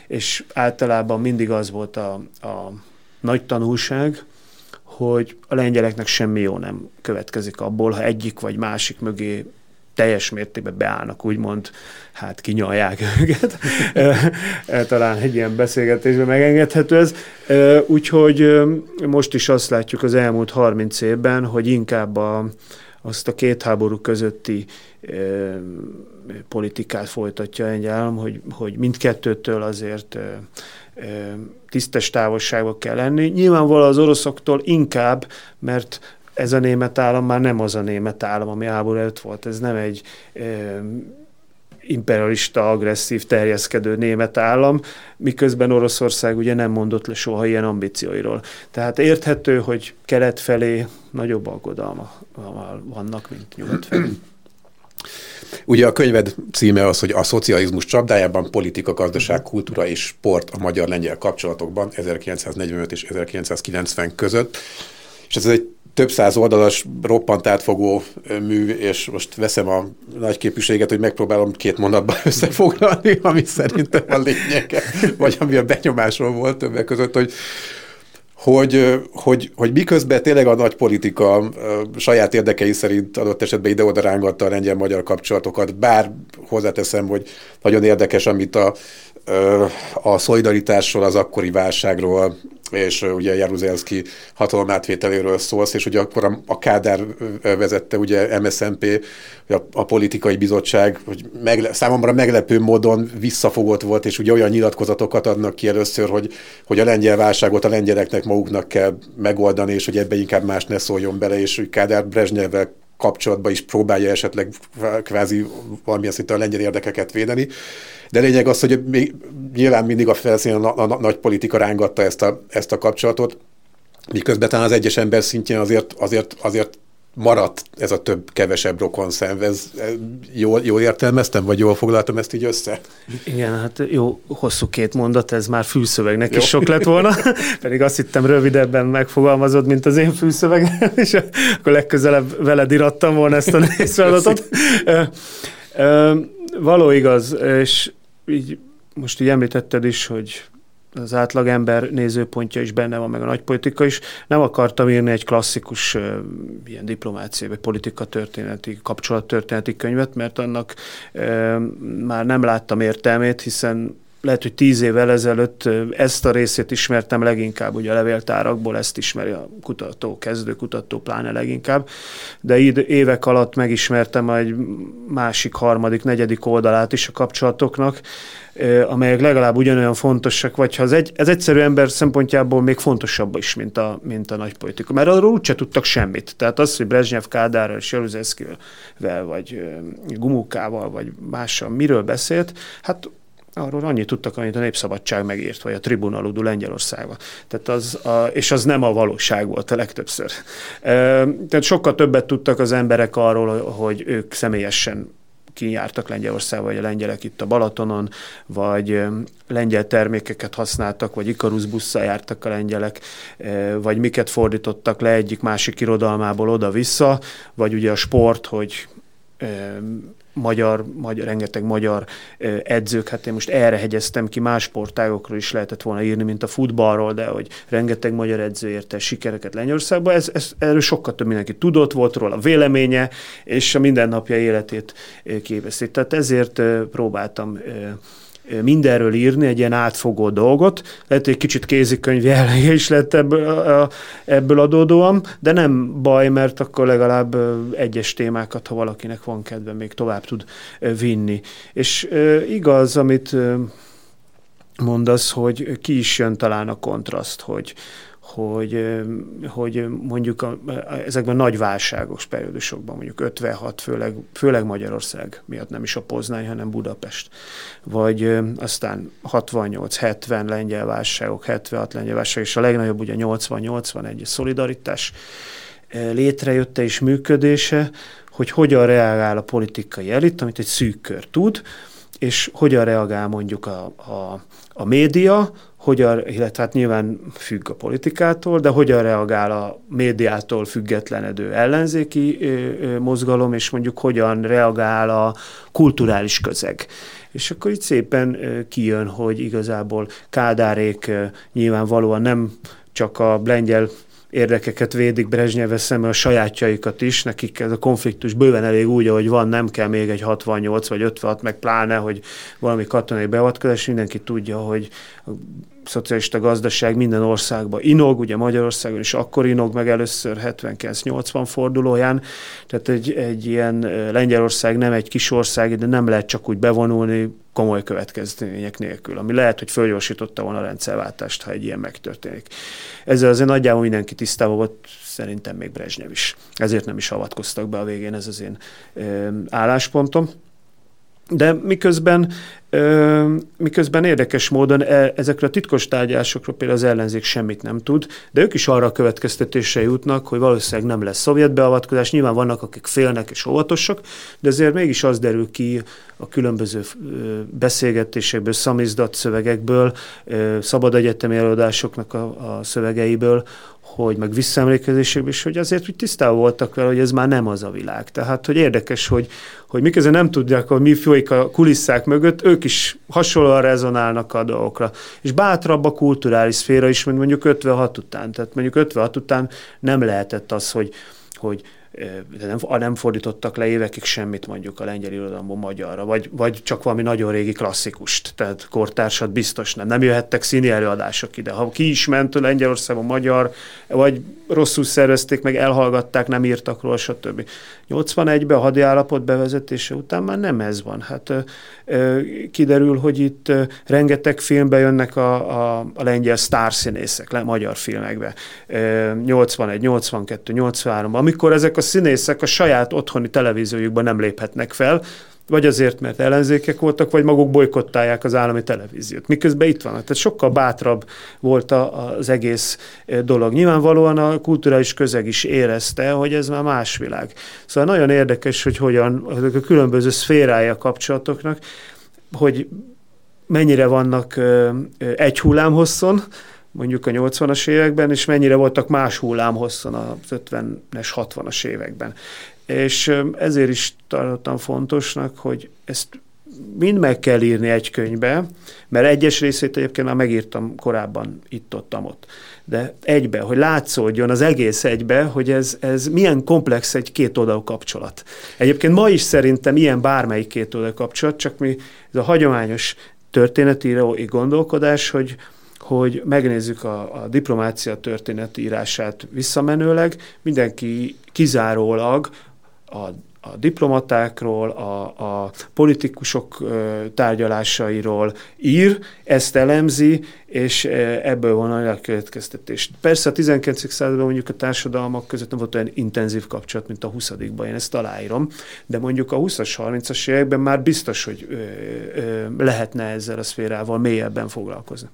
És általában mindig az volt a, a nagy tanulság, hogy a lengyeleknek semmi jó nem következik abból, ha egyik vagy másik mögé teljes mértékben beállnak, úgymond, hát kinyalják őket. Talán egy ilyen beszélgetésben megengedhető ez. Úgyhogy most is azt látjuk az elmúlt 30 évben, hogy inkább a, azt a két háború közötti politikát folytatja egy állam, hogy, hogy mindkettőtől azért tisztes távolságba kell lenni. Nyilvánvalóan az oroszoktól inkább, mert ez a német állam már nem az a német állam, ami háború előtt volt. Ez nem egy imperialista, agresszív, terjeszkedő német állam, miközben Oroszország ugye nem mondott le soha ilyen ambícióiról. Tehát érthető, hogy kelet felé nagyobb aggodalma vannak, mint nyugat felé. Ugye a könyved címe az, hogy a szocializmus csapdájában politika, gazdaság, kultúra és sport a magyar-lengyel kapcsolatokban 1945 és 1990 között. És ez egy több száz oldalas, roppant átfogó mű, és most veszem a nagy képviséget, hogy megpróbálom két mondatban összefoglalni, ami szerintem a lényege, vagy ami a benyomásról volt többek között, hogy hogy, hogy, hogy miközben tényleg a nagy politika saját érdekei szerint adott esetben ide-oda rángatta a lengyel-magyar kapcsolatokat, bár hozzáteszem, hogy nagyon érdekes, amit a, a szolidaritásról, az akkori válságról, és ugye Jaruzelszki hatalomátvételéről szólsz, és ugye akkor a, a Kádár vezette ugye MSZNP, a, a politikai bizottság, hogy megle, számomra meglepő módon visszafogott volt, és ugye olyan nyilatkozatokat adnak ki először, hogy, hogy a lengyel válságot a lengyeleknek maguknak kell megoldani, és hogy ebbe inkább más ne szóljon bele, és hogy Kádár Brezsnyelvel kapcsolatban is próbálja esetleg kvázi valamilyen szinte a lengyel érdekeket védeni. De lényeg az, hogy még, nyilván mindig a felszínen a, a, a nagy politika rángatta ezt a, ezt a kapcsolatot, miközben talán az egyes ember szintjén azért, azért, azért maradt ez a több-kevesebb rokon szenvez. Jól, jól értelmeztem, vagy jól foglaltam ezt így össze? Igen, hát jó, hosszú két mondat, ez már fűszövegnek jó. is sok lett volna, pedig azt hittem rövidebben megfogalmazod, mint az én fűszövegem, és akkor legközelebb veled irattam volna ezt a nehéz feladatot. Való igaz, és így most így említetted is, hogy az átlagember nézőpontja is benne van, meg a nagypolitika is. Nem akartam írni egy klasszikus uh, ilyen diplomácia, vagy politika történeti, kapcsolattörténeti könyvet, mert annak uh, már nem láttam értelmét, hiszen lehet, hogy tíz évvel ezelőtt ezt a részét ismertem leginkább, ugye a levéltárakból ezt ismeri a kutató, kezdő kutató pláne leginkább, de így évek alatt megismertem egy másik, harmadik, negyedik oldalát is a kapcsolatoknak, amelyek legalább ugyanolyan fontosak, vagy ha az, egy, az egyszerű ember szempontjából még fontosabb is, mint a, mint a nagy politika. Mert arról úgyse tudtak semmit. Tehát az, hogy Brezsnyev Kádárral és vagy Gumukával, vagy mással miről beszélt, hát arról annyit tudtak, amit a Népszabadság megírt, vagy a Tribunaludú Lengyelországban. Tehát az a, és az nem a valóság volt a legtöbbször. Tehát sokkal többet tudtak az emberek arról, hogy ők személyesen kijártak Lengyelországba, vagy a lengyelek itt a Balatonon, vagy lengyel termékeket használtak, vagy Ikarus busszal jártak a lengyelek, vagy miket fordítottak le egyik másik irodalmából oda-vissza, vagy ugye a sport, hogy magyar, magyar, rengeteg magyar edzők, hát én most erre hegyeztem ki, más sportágokról is lehetett volna írni, mint a futballról, de hogy rengeteg magyar edző érte sikereket Lengyországban, ez, ez, erről sokkal több mindenki tudott, volt róla véleménye, és a mindennapja életét képezték. Tehát ezért próbáltam mindenről írni, egy ilyen átfogó dolgot. Lehet, hogy egy kicsit kézikönyv jelleje is lett ebből, ebből adódóan, de nem baj, mert akkor legalább egyes témákat, ha valakinek van kedve, még tovább tud vinni. És igaz, amit mondasz, hogy ki is jön talán a kontraszt, hogy, hogy, hogy mondjuk a, ezekben nagy válságos periódusokban, mondjuk 56, főleg, főleg Magyarország miatt nem is a Poznány, hanem Budapest, vagy aztán 68-70 lengyel válságok, 76 lengyel válság, és a legnagyobb ugye 80-81 szolidaritás létrejötte és működése, hogy hogyan reagál a politikai elit, amit egy szűk kör tud, és hogyan reagál mondjuk a, a, a média, hogyan, illetve hát nyilván függ a politikától, de hogyan reagál a médiától függetlenedő ellenzéki mozgalom, és mondjuk hogyan reagál a kulturális közeg. És akkor itt szépen kijön, hogy igazából Kádárék nyilvánvalóan nem csak a lengyel érdekeket védik Brezsnyev szemmel a sajátjaikat is, nekik ez a konfliktus bőven elég úgy, ahogy van, nem kell még egy 68 vagy 56, meg pláne, hogy valami katonai beavatkozás, mindenki tudja, hogy a szocialista gazdaság minden országban inog, ugye Magyarországon is akkor inog meg először 79-80 fordulóján, tehát egy, egy ilyen Lengyelország nem egy kis ország, de nem lehet csak úgy bevonulni komoly következmények nélkül, ami lehet, hogy fölgyorsította volna a rendszerváltást, ha egy ilyen megtörténik. Ezzel azért nagyjából mindenki tisztában volt, szerintem még Brezsnyev is. Ezért nem is avatkoztak be a végén, ez az én álláspontom. De miközben, ö, miközben érdekes módon e, ezekre a titkos tárgyalásokról például az ellenzék semmit nem tud, de ők is arra a következtetésre jutnak, hogy valószínűleg nem lesz szovjet beavatkozás. Nyilván vannak, akik félnek és óvatosak, de azért mégis az derül ki a különböző beszélgetésekből, szamizdat szövegekből, szabad egyetemi előadásoknak a, a szövegeiből, hogy meg visszaemlékezésekből is, hogy azért hogy tisztában voltak vele, hogy ez már nem az a világ. Tehát, hogy érdekes, hogy, hogy miközben nem tudják, hogy mi folyik a kulisszák mögött, ők is hasonlóan rezonálnak a dolgokra. És bátrabb a kulturális szféra is, mint mondjuk 56 után. Tehát mondjuk 56 után nem lehetett az, hogy, hogy de nem, nem fordítottak le évekig semmit mondjuk a lengyel irodalomból magyarra, vagy, vagy csak valami nagyon régi klasszikust, tehát kortársat biztos nem. Nem jöhettek színi előadások ide. Ha ki is ment Lengyelországban magyar, vagy rosszul szervezték, meg elhallgatták, nem írtak róla, stb. 81-ben a hadiállapot bevezetése után már nem ez van. Hát kiderül, hogy itt rengeteg filmbe jönnek a, a, a lengyel sztárszínészek, le, magyar filmekbe. Ö, 81, 82, 83 amikor ezek a színészek a saját otthoni televíziójukban nem léphetnek fel, vagy azért, mert ellenzékek voltak, vagy maguk bolykottálják az állami televíziót. Miközben itt vannak. Tehát sokkal bátrabb volt a, az egész dolog. Nyilvánvalóan a kulturális közeg is érezte, hogy ez már más világ. Szóval nagyon érdekes, hogy hogyan a különböző szférája kapcsolatoknak, hogy mennyire vannak egy hullámhosszon, mondjuk a 80-as években, és mennyire voltak más hullámhosszon a 50-es, 60-as években. És ezért is tartottam fontosnak, hogy ezt mind meg kell írni egy könyvbe, mert egyes részét egyébként már megírtam korábban itt-ott, ott. De egybe, hogy látszódjon az egész egybe, hogy ez, ez milyen komplex egy két oldalú kapcsolat. Egyébként ma is szerintem ilyen bármelyik két oldalú kapcsolat, csak mi ez a hagyományos történetírói gondolkodás, hogy, hogy megnézzük a, a diplomácia történetírását visszamenőleg, mindenki kizárólag a a diplomatákról, a, a politikusok tárgyalásairól ír, ezt elemzi, és ebből van a következtetés. Persze a 19. században mondjuk a társadalmak között nem volt olyan intenzív kapcsolat, mint a 20 én ezt aláírom, de mondjuk a 20-as, 30-as években már biztos, hogy ö, ö, lehetne ezzel a szférával mélyebben foglalkozni.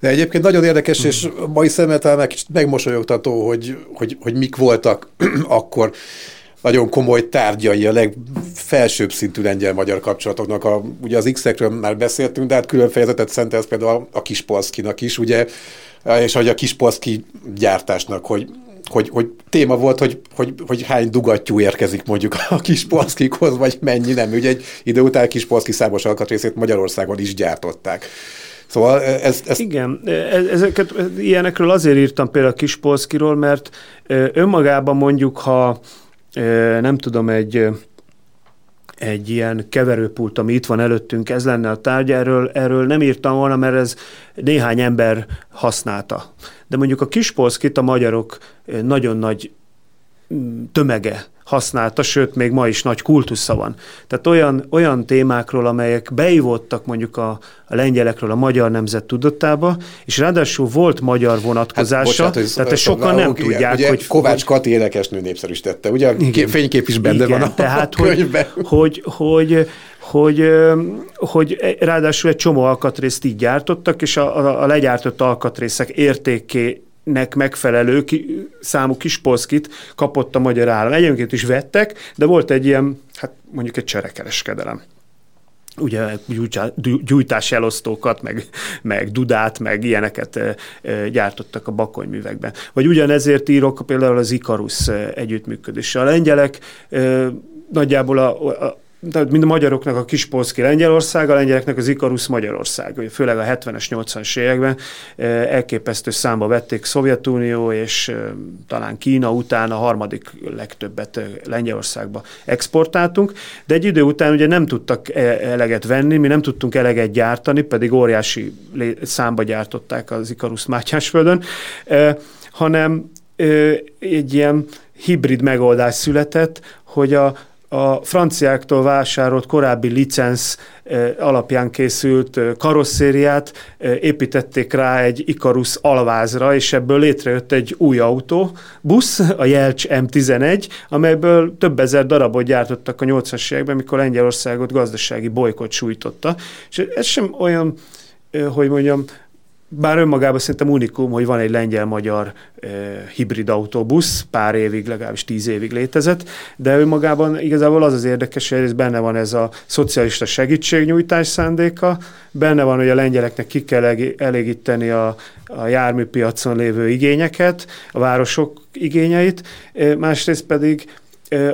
De egyébként nagyon érdekes, és mai szemmel talán meg megmosolyogtató, hogy, hogy, hogy mik voltak akkor nagyon komoly tárgyai a legfelsőbb szintű lengyel-magyar kapcsolatoknak. A, ugye az X-ekről már beszéltünk, de hát külön fejezetet szentelsz például a, Kispolszkinak is, ugye, és hogy a Kispolszki gyártásnak, hogy hogy, hogy téma volt, hogy, hogy, hogy hány dugattyú érkezik mondjuk a Kispolszkikhoz, vagy mennyi nem. Ugye egy idő után Kispolszki számos alkatrészét Magyarországon is gyártották. Szóval ez, ez... Igen, e, ezeket, ilyenekről azért írtam például Kispolszkiról, mert önmagában mondjuk, ha nem tudom, egy, egy ilyen keverőpult, ami itt van előttünk, ez lenne a tárgy, erről, erről nem írtam volna, mert ez néhány ember használta. De mondjuk a kispolszkit a magyarok nagyon nagy mm, tömege használta, sőt, még ma is nagy kultusza van. Tehát olyan, olyan témákról, amelyek beivottak mondjuk a, a lengyelekről a magyar nemzet tudatába, és ráadásul volt magyar vonatkozása, hát, bocsánat, tehát ezt sokan nem igen, tudják, ugye hogy... Kovács Kati énekesnő népszerűsítette, ugye a igen, fénykép is benne igen, van a tehát, könyvben. Hogy, hogy, hogy hogy, hogy ráadásul egy csomó alkatrészt így gyártottak, és a, a, a legyártott alkatrészek értéké nek megfelelő ki, számú kispolszkit kapott a magyar állam. Egyébként is vettek, de volt egy ilyen, hát mondjuk egy cserekereskedelem ugye gyújtás elosztókat, meg, meg dudát, meg ilyeneket gyártottak a bakonyművekben. Vagy ugyanezért írok például az Ikarus együttműködésre. A lengyelek nagyjából a, a, tehát mind a magyaroknak a Kispolszki Lengyelország, a lengyeleknek az Ikarusz Magyarország. Főleg a 70-es, 80-as években eh, elképesztő számba vették Szovjetunió és eh, talán Kína után a harmadik legtöbbet eh, Lengyelországba exportáltunk, de egy idő után ugye nem tudtak eleget venni, mi nem tudtunk eleget gyártani, pedig óriási számba gyártották az Ikarusz Mátyásföldön, hanem egy ilyen hibrid megoldás született, hogy a, a franciáktól vásárolt korábbi licensz eh, alapján készült eh, karosszériát eh, építették rá egy Icarus alvázra, és ebből létrejött egy új autó, busz, a Jelcs M11, amelyből több ezer darabot gyártottak a 80-as években, mikor Lengyelországot gazdasági bolykot sújtotta. És ez sem olyan, hogy mondjam, bár önmagában szerintem unikum, hogy van egy lengyel-magyar e, hibrid autóbusz, pár évig, legalábbis tíz évig létezett, de önmagában igazából az az érdekes, hogy ez benne van ez a szocialista segítségnyújtás szándéka, benne van, hogy a lengyeleknek ki kell elégíteni a, a járműpiacon lévő igényeket, a városok igényeit, másrészt pedig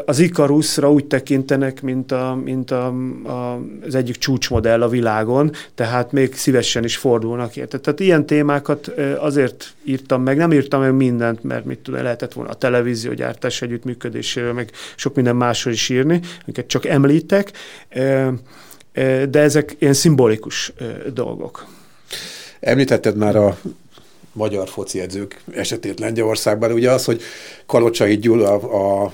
az Ikaruszra úgy tekintenek, mint, a, mint a, a, az egyik csúcsmodell a világon, tehát még szívesen is fordulnak érte. Tehát ilyen témákat azért írtam meg, nem írtam meg mindent, mert mit tudom, lehetett volna a televíziógyártás együttműködéséről, meg sok minden másról is írni, amiket csak említek, de ezek ilyen szimbolikus dolgok. Említetted már a magyar foci edzők esetét Lengyelországban. Ugye az, hogy Kalocsai Gyula a... a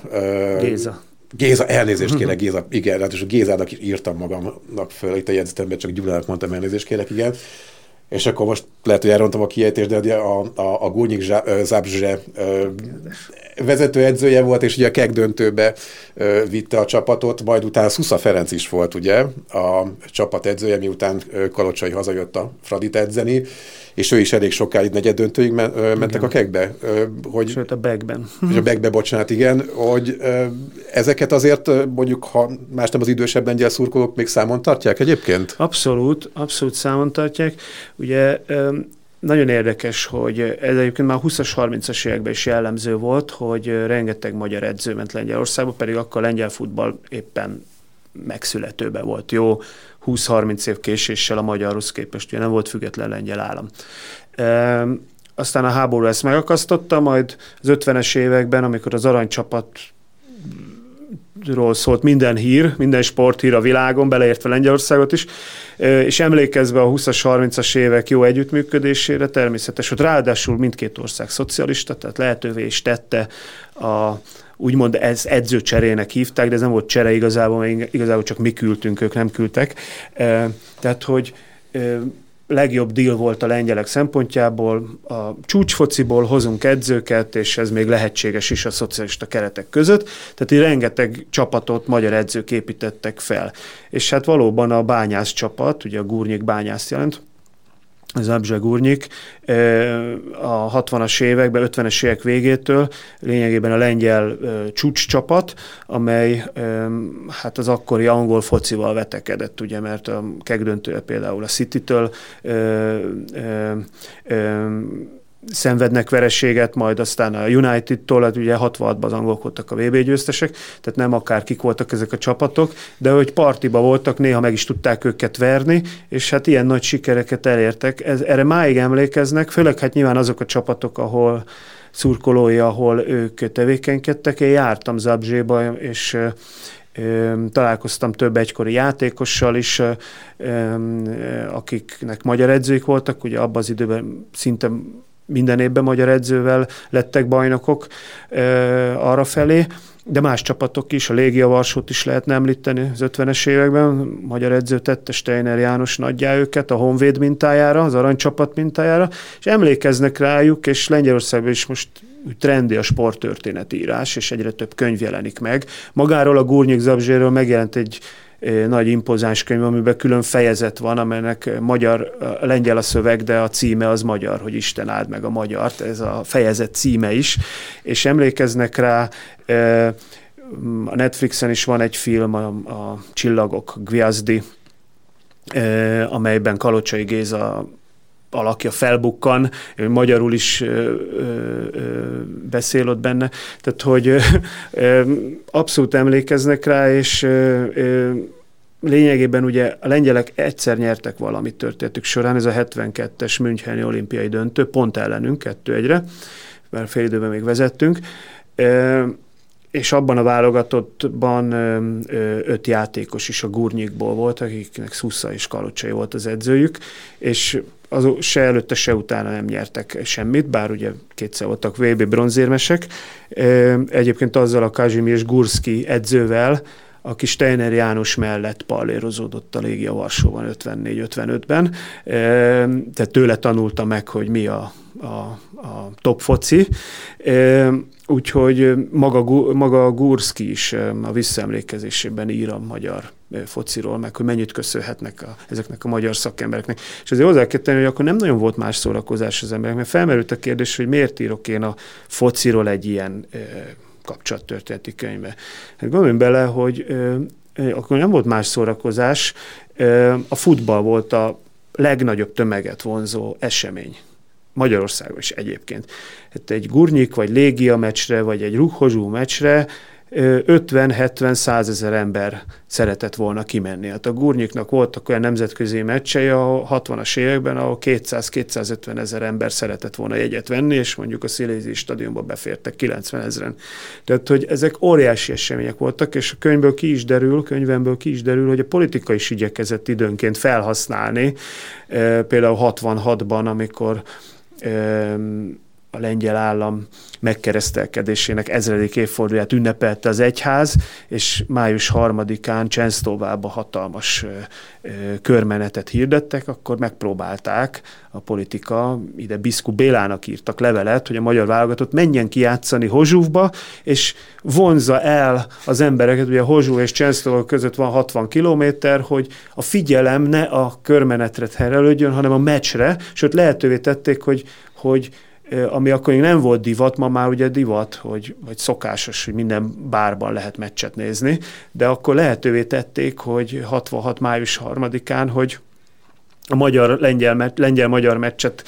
Géza. Géza, elnézést kérek, Géza, igen, hát és Gézának írtam magamnak föl, itt a jegyzetemben csak Gyulának mondtam elnézést kérek, igen. És akkor most lehet, hogy elrontam a kiejtést, de a, a, a Gúnyik Zábzse vezető edzője volt, és ugye a keg döntőbe vitte a csapatot, majd utána Szusza Ferenc is volt, ugye, a csapat edzője, miután Kalocsai hazajött a Fradit edzeni, és ő is elég sokáig negyed döntőig mentek igen. a kekbe. Hogy, Sőt, a begben. a begbe, bocsánat, igen, hogy ezeket azért mondjuk, ha más nem az idősebb lengyel szurkolók még számon tartják egyébként? Abszolút, abszolút számon tartják. Ugye nagyon érdekes, hogy ez egyébként már 20-as, 30-as években is jellemző volt, hogy rengeteg magyar edző ment Lengyelországba, pedig akkor lengyel futball éppen megszületőbe volt jó, 20-30 év késéssel a magyarhoz képest, ugye nem volt független lengyel állam. E, aztán a háború ezt megakasztotta, majd az 50-es években, amikor az aranycsapat ról szólt minden hír, minden sporthír a világon, beleértve Lengyelországot is, és emlékezve a 20-as, 30-as évek jó együttműködésére természetes, hogy ráadásul mindkét ország szocialista, tehát lehetővé is tette a úgymond ez edzőcserének hívták, de ez nem volt csere igazából, mert igazából csak mi küldtünk, ők nem küldtek. Tehát, hogy legjobb deal volt a lengyelek szempontjából, a csúcsfociból hozunk edzőket, és ez még lehetséges is a szocialista keretek között, tehát így rengeteg csapatot magyar edzők építettek fel. És hát valóban a bányász csapat, ugye a Gurnyik bányász jelent, Zabzsa Gurnyik a 60-as években, 50-es évek végétől lényegében a lengyel csúcs csapat, amely hát az akkori angol focival vetekedett, ugye, mert a kegdöntője például a City-től szenvednek vereséget, majd aztán a United-tól, hát ugye 66-ban az angolok voltak a VB győztesek, tehát nem akár kik voltak ezek a csapatok, de hogy partiba voltak, néha meg is tudták őket verni, és hát ilyen nagy sikereket elértek. Ez, erre máig emlékeznek, főleg hát nyilván azok a csapatok, ahol szurkolói, ahol ők tevékenykedtek. Én jártam Zabzséba, és találkoztam több egykori játékossal is, akiknek magyar edzőik voltak, ugye abban az időben szinte minden évben magyar edzővel lettek bajnokok arra felé, de más csapatok is, a Légia Varsót is lehetne említeni az 50-es években, magyar edző tette Steiner János nagyjá őket a Honvéd mintájára, az aranycsapat mintájára, és emlékeznek rájuk, és Lengyelországban is most trendi a sporttörténetírás, és egyre több könyv jelenik meg. Magáról a Gurnyik Zabzséről megjelent egy nagy impozáns könyv, amiben külön fejezet van, amelynek magyar, lengyel a szöveg, de a címe az magyar, hogy Isten áld meg a magyart, ez a fejezet címe is, és emlékeznek rá, a Netflixen is van egy film, a, a Csillagok, Gviazdi, amelyben Kalocsai Géza alakja felbukkan, magyarul is ö, ö, beszél ott benne, tehát hogy ö, abszolút emlékeznek rá, és ö, lényegében ugye a lengyelek egyszer nyertek valamit történetük során, ez a 72-es Müncheni olimpiai döntő, pont ellenünk, kettő egyre, mert fél időben még vezettünk, és abban a válogatottban öt játékos is a Gurnyikból volt, akiknek Szusza és Kalocsai volt az edzőjük, és az, se előtte, se utána nem nyertek semmit, bár ugye kétszer voltak VB bronzérmesek. Egyébként azzal a Kazimierz Gurski edzővel, aki Steiner János mellett pallérozódott a Légia Varsóban 54-55-ben, tehát tőle tanulta meg, hogy mi a, a, a top foci. Úgyhogy maga, maga Gurski is a visszaemlékezésében ír a magyar fociról, meg hogy mennyit köszönhetnek a, ezeknek a magyar szakembereknek. És azért hozzá kell tenni, hogy akkor nem nagyon volt más szórakozás az emberek, mert felmerült a kérdés, hogy miért írok én a fociról egy ilyen kapcsolattörténeti könyvbe. Hát gondoljunk bele, hogy akkor nem volt más szórakozás, a futball volt a legnagyobb tömeget vonzó esemény Magyarországon is egyébként. Hát egy Gurnyik, vagy Légia meccsre, vagy egy Ruhozsú meccsre 50-70-100 ezer ember szeretett volna kimenni. Hát a Gurnyiknak voltak olyan nemzetközi meccsei a 60-as években, ahol 200-250 ezer ember szeretett volna jegyet venni, és mondjuk a Szilézi stadionba befértek 90 ezeren. Tehát, hogy ezek óriási események voltak, és a könyvből ki is derül, könyvemből ki is derül, hogy a politika is igyekezett időnként felhasználni, például 66-ban, amikor a lengyel állam megkeresztelkedésének ezredik évfordulóját ünnepelte az egyház, és május harmadikán Csensztóvába hatalmas körmenetet hirdettek, akkor megpróbálták a politika, ide Biszku Bélának írtak levelet, hogy a magyar válogatott menjen kijátszani Hozsúvba, és vonza el az embereket, ugye Hozsú és Csensztóva között van 60 kilométer, hogy a figyelem ne a körmenetre terelődjön, hanem a meccsre, sőt lehetővé tették, hogy, hogy ami akkor még nem volt divat, ma már ugye divat, hogy, vagy szokásos, hogy minden bárban lehet meccset nézni, de akkor lehetővé tették, hogy 66. május 3-án, hogy a magyar-lengyel, lengyel-magyar meccset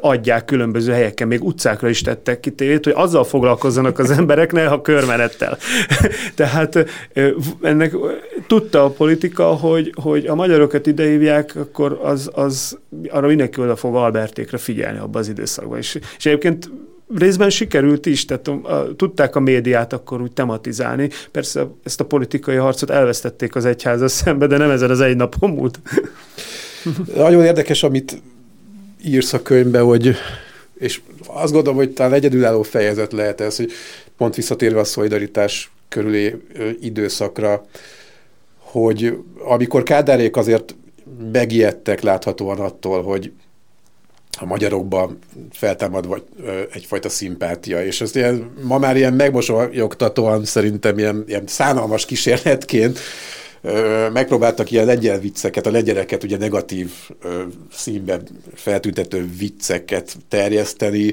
adják különböző helyeken, még utcákra is tettek ki tévét, hogy azzal foglalkozzanak az emberek, ne a körmenettel. Tehát ennek tudta a politika, hogy, hogy a magyarokat idehívják, akkor az, az arra mindenki oda fog Albertékre figyelni abban az időszakban. És, és egyébként részben sikerült is, tehát a, tudták a médiát akkor úgy tematizálni. Persze ezt a politikai harcot elvesztették az egyházas szembe, de nem ezen az egy napon múlt. Nagyon érdekes, amit írsz a könyvbe, hogy és azt gondolom, hogy talán egyedülálló fejezet lehet ez, hogy pont visszatérve a szolidaritás körüli időszakra, hogy amikor Kádárék azért megijedtek láthatóan attól, hogy a magyarokban feltámad vagy egyfajta szimpátia, és ezt ilyen, ma már ilyen megmosolyogtatóan szerintem ilyen, ilyen szánalmas kísérletként megpróbáltak ilyen lengyel vicceket, a lengyeleket ugye negatív színben feltüntető vicceket terjeszteni,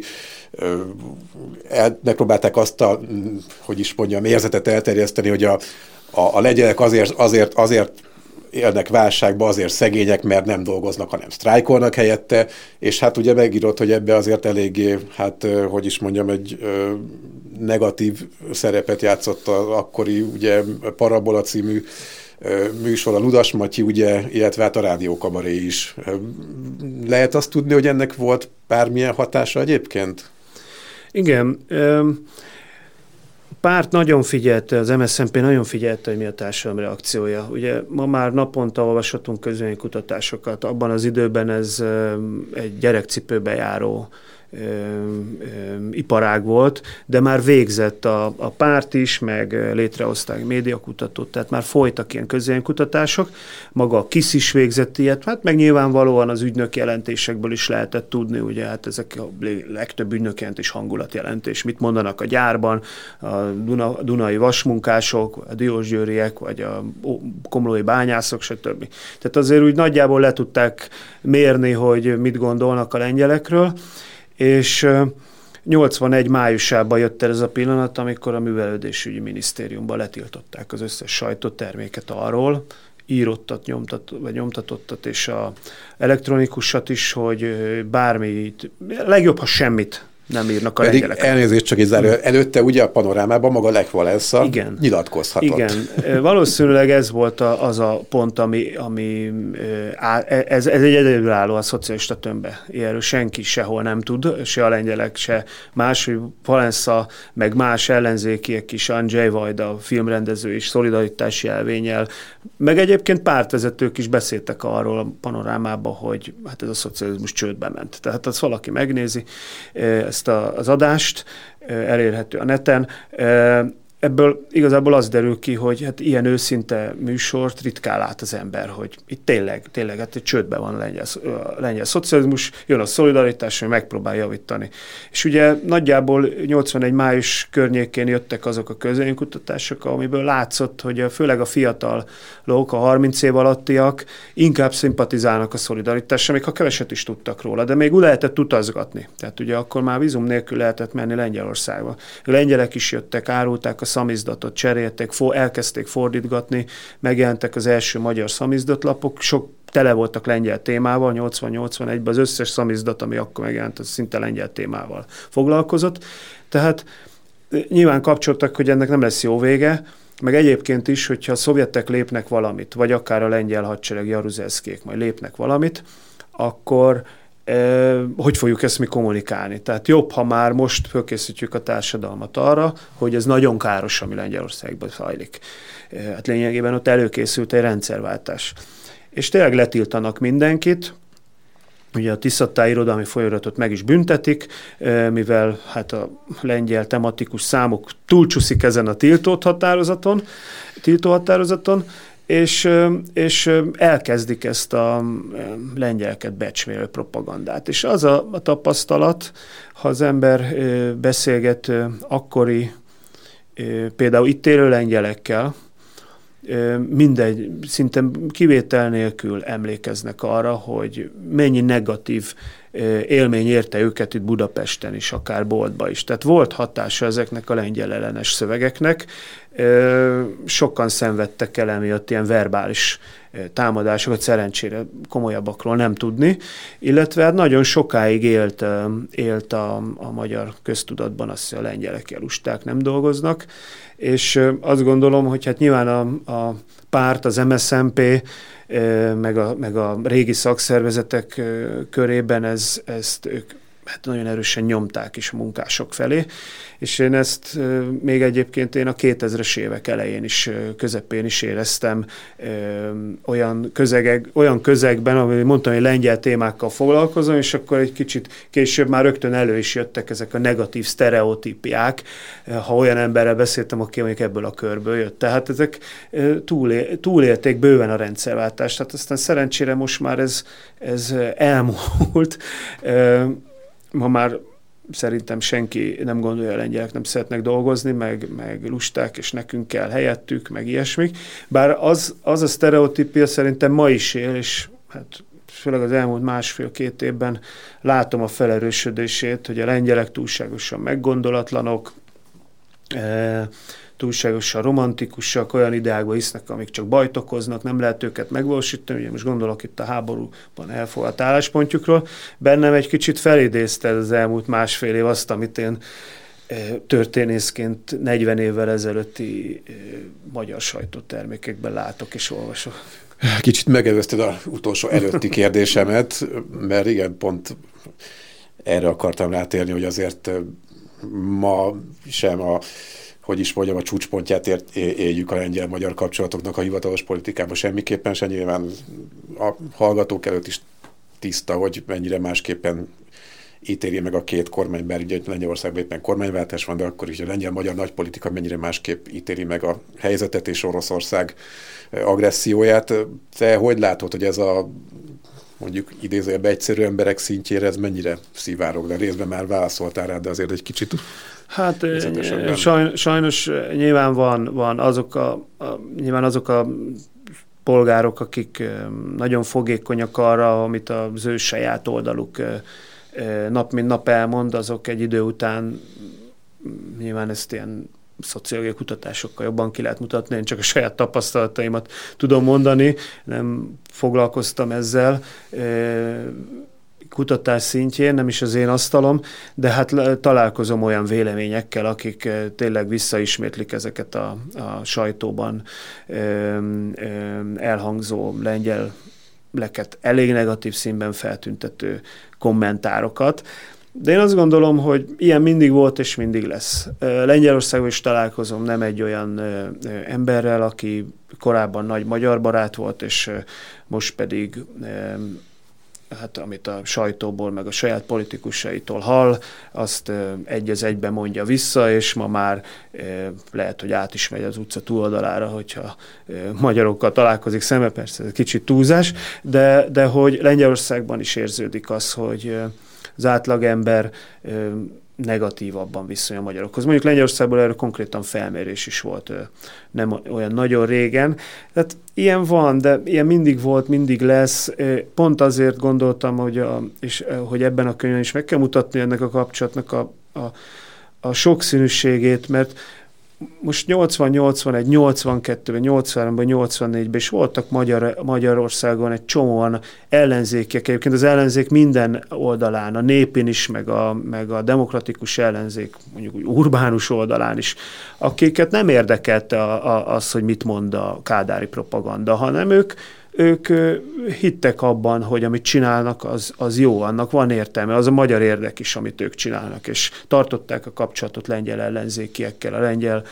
el, megpróbálták azt a, hogy is mondjam, érzetet elterjeszteni, hogy a, a, a lengyelek azért, azért, azért élnek válságba, azért szegények, mert nem dolgoznak, hanem sztrájkolnak helyette, és hát ugye megírott, hogy ebbe azért eléggé, hát hogy is mondjam, egy negatív szerepet játszott az akkori ugye Parabola című műsor, a Ludas Matyi, ugye, illetve hát a rádiókabaré is. Lehet azt tudni, hogy ennek volt bármilyen hatása egyébként? Igen. párt nagyon figyelte, az MSZNP nagyon figyelte, hogy mi a társadalom reakciója. Ugye ma már naponta olvashatunk közönkutatásokat. Abban az időben ez egy gyerekcipőbe járó iparág volt, de már végzett a, a párt is, meg létrehozták médiakutatót, tehát már folytak ilyen közélkutatások. Maga a KISZ is végzett ilyet, hát meg nyilvánvalóan az ügynök jelentésekből is lehetett tudni, ugye hát ezek a legtöbb ügynök jelentés hangulatjelentés, mit mondanak a gyárban, a Duna, Dunai vasmunkások, a Diósgyőriek, vagy a komlói bányászok, stb. Tehát azért úgy nagyjából le tudták mérni, hogy mit gondolnak a lengyelekről, és 81 májusában jött el ez a pillanat, amikor a Művelődésügyi Minisztériumban letiltották az összes sajtóterméket arról, írottat, nyomtat, vagy nyomtatottat, és a elektronikusat is, hogy bármit, legjobb, ha semmit nem írnak a Pedig lengyelek. elnézést csak egy záró. Előtte ugye a panorámában maga Lech Walesa Igen. nyilatkozhatott. Igen. Valószínűleg ez volt a, az a pont, ami, ami e, ez, ez egy egyedülálló a szocialista tömbbe. Ilyenről senki sehol nem tud, se a lengyelek, se más, hogy Valensa, meg más ellenzékiek is, Andrzej Vajda, filmrendező is szolidaritási elvényel, meg egyébként pártvezetők is beszéltek arról a panorámában, hogy hát ez a szocializmus csődbe ment. Tehát az valaki megnézi, ezt a, az adást, elérhető a neten. Ebből igazából az derül ki, hogy hát ilyen őszinte műsort ritkán lát az ember, hogy itt tényleg, tényleg hát csődben van a lengyel, a lengyel szocializmus, jön a szolidaritás, hogy megpróbál javítani. És ugye nagyjából 81 május környékén jöttek azok a közönkutatások, amiből látszott, hogy főleg a fiatalok, a 30 év alattiak inkább szimpatizálnak a szolidaritással, még ha keveset is tudtak róla, de még úgy lehetett utazgatni. Tehát ugye akkor már vízum nélkül lehetett menni Lengyelországba. A lengyelek is jöttek, árulták a szamizdatot, cserélték, elkezdték fordítgatni, megjelentek az első magyar szamizdatlapok, sok tele voltak lengyel témával, 80-81-ben az összes szamizdat, ami akkor megjelent, az szinte lengyel témával foglalkozott. Tehát nyilván kapcsoltak, hogy ennek nem lesz jó vége, meg egyébként is, hogyha a szovjetek lépnek valamit, vagy akár a lengyel hadsereg jaruzelszkék majd lépnek valamit, akkor hogy fogjuk ezt mi kommunikálni. Tehát jobb, ha már most fölkészítjük a társadalmat arra, hogy ez nagyon káros, ami Lengyelországban zajlik. Hát lényegében ott előkészült egy rendszerváltás. És tényleg letiltanak mindenkit, Ugye a Tiszatá irodalmi folyóiratot meg is büntetik, mivel hát a lengyel tematikus számok túlcsúszik ezen a tiltót határozaton, tiltó határozaton, és, és elkezdik ezt a lengyelket becsmélő propagandát. És az a, a tapasztalat, ha az ember beszélget akkori, például itt élő lengyelekkel, mindegy, szinte kivétel nélkül emlékeznek arra, hogy mennyi negatív élmény érte őket itt Budapesten is, akár boltba is. Tehát volt hatása ezeknek a lengyel ellenes szövegeknek. Sokan szenvedtek el emiatt ilyen verbális támadásokat, szerencsére komolyabbakról nem tudni, illetve hát nagyon sokáig élt, élt a, a magyar köztudatban az, hogy a lengyelek elusták nem dolgoznak, és azt gondolom, hogy hát nyilván a, a párt, az MSZMP, meg a, meg a régi szakszervezetek körében ez, ezt ők hát nagyon erősen nyomták is a munkások felé, és én ezt még egyébként én a 2000-es évek elején is, közepén is éreztem olyan, közegek, olyan közegben, ahogy mondtam, hogy lengyel témákkal foglalkozom, és akkor egy kicsit később már rögtön elő is jöttek ezek a negatív sztereotípiák, ha olyan emberrel beszéltem, aki mondjuk ebből a körből jött. Tehát ezek túlé, túlélték bőven a rendszerváltást, tehát aztán szerencsére most már ez, ez elmúlt, ma már szerintem senki nem gondolja, a lengyelek nem szeretnek dolgozni, meg, meg lusták, és nekünk kell helyettük, meg ilyesmik. Bár az, az a sztereotípia szerintem ma is él, és hát főleg az elmúlt másfél-két évben látom a felerősödését, hogy a lengyelek túlságosan meggondolatlanok, eh, túlságosan romantikusak, olyan ideákba hisznek, amik csak bajt okoznak, nem lehet őket megvalósítani, ugye most gondolok itt a háborúban elfogadt álláspontjukról, bennem egy kicsit felidézte az elmúlt másfél év azt, amit én eh, történészként 40 évvel ezelőtti eh, magyar sajtótermékekben látok és olvasok. Kicsit megelőzted az utolsó előtti kérdésemet, mert igen, pont erre akartam rátérni, hogy azért eh, ma sem a hogy is mondjam, a csúcspontját ért, éljük a lengyel-magyar kapcsolatoknak a hivatalos politikában semmiképpen se. Nyilván a hallgatók előtt is tiszta, hogy mennyire másképpen ítéli meg a két kormány, mert ugye Lengyelországban éppen kormányváltás van, de akkor is a lengyel-magyar nagypolitika mennyire másképp ítéli meg a helyzetet és Oroszország agresszióját. Te hogy látod, hogy ez a mondjuk idézőjelben egyszerű emberek szintjére ez mennyire szivárog, de részben már válaszoltál rá, de azért egy kicsit Hát sajnos, sajnos nyilván van, van azok a, a, nyilván azok a polgárok, akik nagyon fogékonyak arra, amit az ő saját oldaluk nap mint nap elmond, azok egy idő után nyilván ezt ilyen szociológiai kutatásokkal jobban ki lehet mutatni, én csak a saját tapasztalataimat tudom mondani, nem foglalkoztam ezzel kutatás szintjén, nem is az én asztalom, de hát találkozom olyan véleményekkel, akik tényleg visszaismétlik ezeket a, a sajtóban ö, ö, elhangzó lengyel leket elég negatív színben feltüntető kommentárokat. De én azt gondolom, hogy ilyen mindig volt és mindig lesz. Lengyelországban is találkozom nem egy olyan emberrel, aki korábban nagy magyar barát volt, és most pedig hát amit a sajtóból, meg a saját politikusaitól hall, azt egy az egybe mondja vissza, és ma már lehet, hogy át is megy az utca túloldalára, hogyha magyarokkal találkozik szembe, persze ez kicsit túlzás, de, de hogy Lengyelországban is érződik az, hogy az átlagember negatívabban viszony a magyarokhoz. Mondjuk Lengyelországból erről konkrétan felmérés is volt nem olyan nagyon régen. Tehát ilyen van, de ilyen mindig volt, mindig lesz. Pont azért gondoltam, hogy, a, és, hogy ebben a könyvben is meg kell mutatni ennek a kapcsolatnak a, a, a sokszínűségét, mert most 80, 81, 82-ben, 83-ban, 84-ben is voltak Magyar, Magyarországon egy csomóan ellenzékek. Egyébként az ellenzék minden oldalán, a népén is, meg a, meg a demokratikus ellenzék, mondjuk úgy urbánus oldalán is, akiket nem érdekelte a, a, az, hogy mit mond a kádári propaganda, hanem ők ők hittek abban, hogy amit csinálnak, az, az jó, annak van értelme, az a magyar érdek is, amit ők csinálnak, és tartották a kapcsolatot lengyel ellenzékiekkel, a lengyel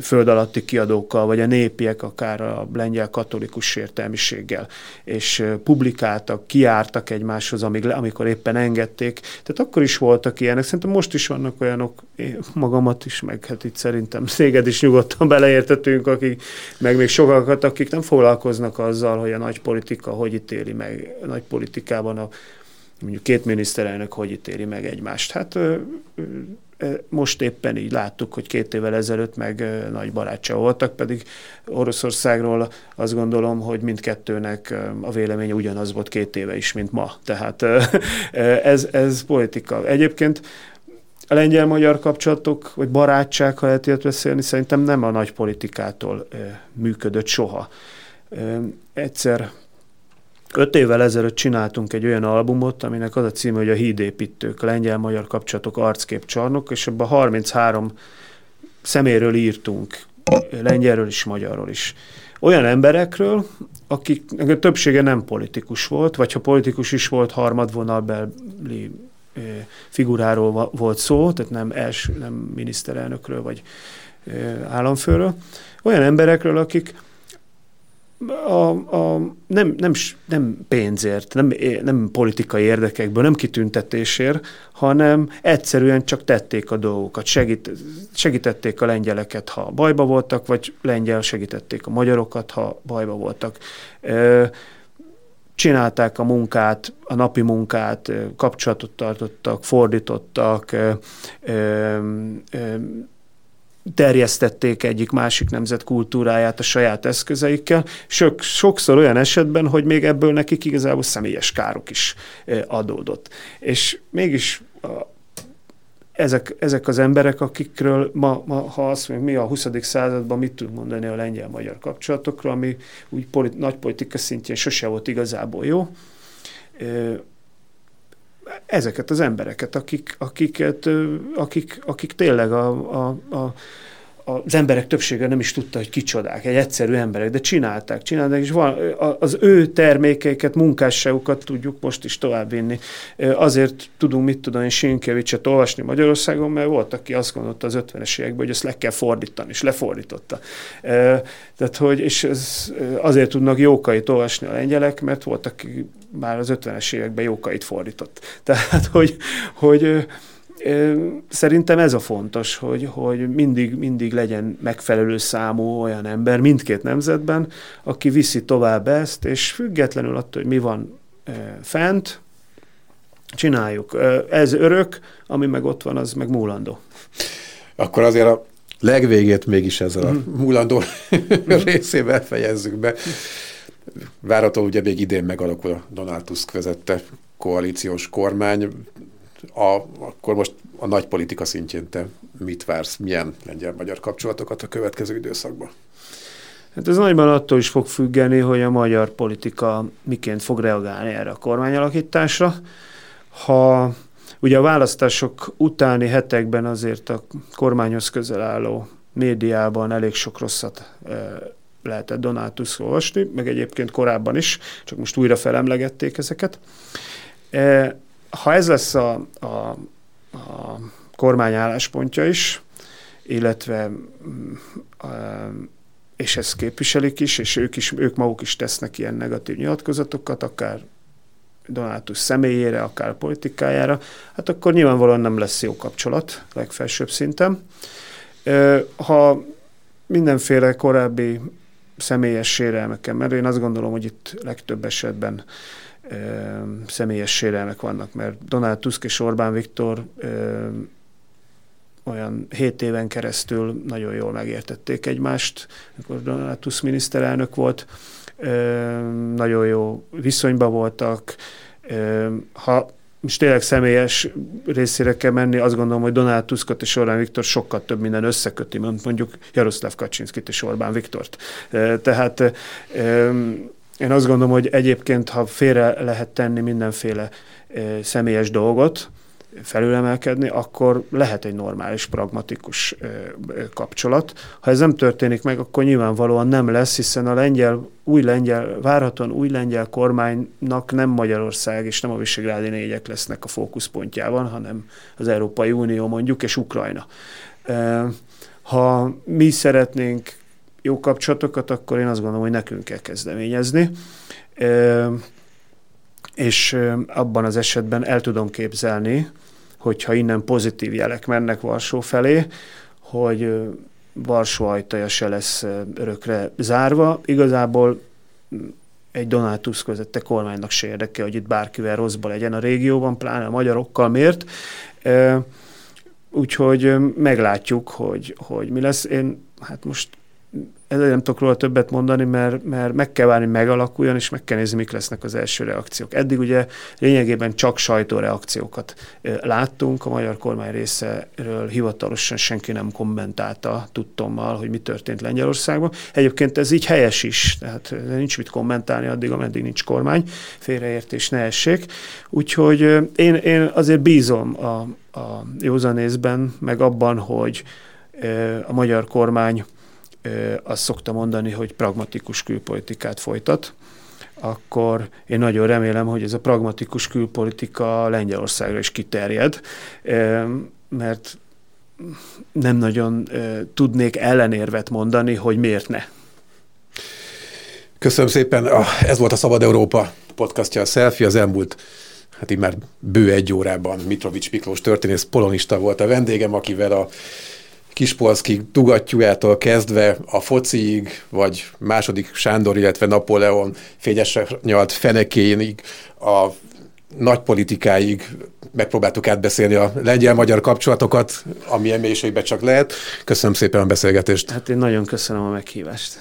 föld alatti kiadókkal, vagy a népiek, akár a lengyel katolikus értelmiséggel, és publikáltak, kiártak egymáshoz, amíg, amikor éppen engedték. Tehát akkor is voltak ilyenek, szerintem most is vannak olyanok, én magamat is, meg hát itt szerintem széged is nyugodtan beleértetünk, akik, meg még sokakat, akik nem foglalkoznak azzal, hogy a nagy politika hogy ítéli meg, a nagy politikában a mondjuk két miniszterelnök hogy ítéli meg egymást. Hát most éppen így láttuk, hogy két évvel ezelőtt meg nagy barátsa voltak, pedig Oroszországról azt gondolom, hogy mindkettőnek a véleménye ugyanaz volt két éve is, mint ma. Tehát ez, ez politika. Egyébként a lengyel-magyar kapcsolatok, vagy barátság, ha lehet ilyet beszélni, szerintem nem a nagy politikától működött soha. Egyszer öt évvel ezelőtt csináltunk egy olyan albumot, aminek az a címe, hogy a hídépítők, lengyel-magyar kapcsolatok arckép csarnok, és ebben 33 szeméről írtunk, lengyelről is, magyarról is. Olyan emberekről, akik a többsége nem politikus volt, vagy ha politikus is volt, harmadvonalbeli figuráról volt szó, tehát nem, els, nem miniszterelnökről vagy államfőről, olyan emberekről, akik a, a, nem, nem, nem pénzért, nem, nem politikai érdekekből, nem kitüntetésért, hanem egyszerűen csak tették a dolgokat, segít, segítették a lengyeleket, ha bajba voltak, vagy lengyel segítették a magyarokat, ha bajba voltak. Csinálták a munkát, a napi munkát, kapcsolatot tartottak, fordítottak, terjesztették egyik másik nemzet kultúráját a saját eszközeikkel, sok, sokszor olyan esetben, hogy még ebből nekik igazából személyes károk is adódott. És mégis ezek, ezek az emberek, akikről ma, ma ha azt mondjuk, mi a 20. században mit tudunk mondani a lengyel-magyar kapcsolatokról, ami úgy polit, nagy politika szintjén sose volt igazából jó, ezeket az embereket, akik, akiket, akik, akik tényleg a, a, a az emberek többsége nem is tudta, hogy kicsodák, egy egyszerű emberek, de csinálták, csinálták, és van, az ő termékeiket, munkásságukat tudjuk most is továbbvinni. Azért tudunk, mit tudom én, Sinkevicset olvasni Magyarországon, mert volt, aki azt gondolta az 50-es években, hogy ezt le kell fordítani, és lefordította. Tehát, hogy, és ez, azért tudnak jókait olvasni a lengyelek, mert volt, aki már az 50-es években jókait fordított. Tehát, hogy, hogy Szerintem ez a fontos, hogy, hogy mindig, mindig legyen megfelelő számú olyan ember mindkét nemzetben, aki viszi tovább ezt, és függetlenül attól, hogy mi van fent, csináljuk. Ez örök, ami meg ott van, az meg múlandó. Akkor azért a legvégét mégis ezzel a mhm. múlandó részével fejezzük be. Várható, ugye még idén megalakul a Donald Tusk vezette koalíciós kormány a, akkor most a nagy politika szintjén te mit vársz, milyen lengyel-magyar kapcsolatokat a következő időszakban? Hát ez nagyban attól is fog függeni, hogy a magyar politika miként fog reagálni erre a kormányalakításra. Ha ugye a választások utáni hetekben azért a kormányhoz közel álló médiában elég sok rosszat e, lehetett Donátus olvasni, meg egyébként korábban is, csak most újra felemlegették ezeket. Ha ez lesz a, a, a kormány álláspontja is, illetve mm, és ezt képviselik is, és ők, is, ők maguk is tesznek ilyen negatív nyilatkozatokat, akár Donátus személyére, akár politikájára, hát akkor nyilvánvalóan nem lesz jó kapcsolat legfelsőbb szinten. Ha mindenféle korábbi személyes sérelmeken, mert én azt gondolom, hogy itt legtöbb esetben személyes sérelmek vannak, mert Donald Tusk és Orbán Viktor olyan hét éven keresztül nagyon jól megértették egymást, amikor Donald Tusk miniszterelnök volt, nagyon jó viszonyban voltak. Ha most tényleg személyes részére kell menni, azt gondolom, hogy Donald Tuskot és Orbán Viktor sokkal több minden összeköti, mint mondjuk Jaroszláv Kaczynszkit és Orbán Viktort. Tehát én azt gondolom, hogy egyébként, ha félre lehet tenni mindenféle személyes dolgot, felülemelkedni, akkor lehet egy normális, pragmatikus kapcsolat. Ha ez nem történik meg, akkor nyilvánvalóan nem lesz, hiszen a lengyel, új lengyel, várhatóan új lengyel kormánynak nem Magyarország és nem a Visegrádi négyek lesznek a fókuszpontjában, hanem az Európai Unió mondjuk, és Ukrajna. Ha mi szeretnénk jó kapcsolatokat, akkor én azt gondolom, hogy nekünk kell kezdeményezni. És abban az esetben el tudom képzelni, hogyha innen pozitív jelek mennek Varsó felé, hogy Varsó ajtaja se lesz örökre zárva. Igazából egy Donald Tusk vezette kormánynak se érdeke, hogy itt bárkivel rosszba legyen a régióban, pláne a magyarokkal. Miért? Úgyhogy meglátjuk, hogy, hogy mi lesz. Én hát most ezzel nem tudok róla többet mondani, mert, mert meg kell várni, megalakuljon, és meg kell nézni, mik lesznek az első reakciók. Eddig ugye lényegében csak sajtóreakciókat láttunk, a magyar kormány részéről hivatalosan senki nem kommentálta tudtommal, hogy mi történt Lengyelországban. Egyébként ez így helyes is, tehát nincs mit kommentálni addig, ameddig nincs kormány, félreértés ne essék. Úgyhogy én, én azért bízom a, a józanészben, meg abban, hogy a magyar kormány azt szokta mondani, hogy pragmatikus külpolitikát folytat, akkor én nagyon remélem, hogy ez a pragmatikus külpolitika Lengyelországra is kiterjed, mert nem nagyon tudnék ellenérvet mondani, hogy miért ne. Köszönöm szépen. Ez volt a Szabad Európa podcastja, a Selfie. Az elmúlt, hát így már bő egy órában Mitrovics Miklós történész polonista volt a vendégem, akivel a Kispolszki tugattyújától kezdve a fociig, vagy második Sándor, illetve Napóleon fényesre nyalt fenekéig, a nagypolitikáig megpróbáltuk átbeszélni a lengyel-magyar kapcsolatokat, ami mélységben csak lehet. Köszönöm szépen a beszélgetést. Hát én nagyon köszönöm a meghívást.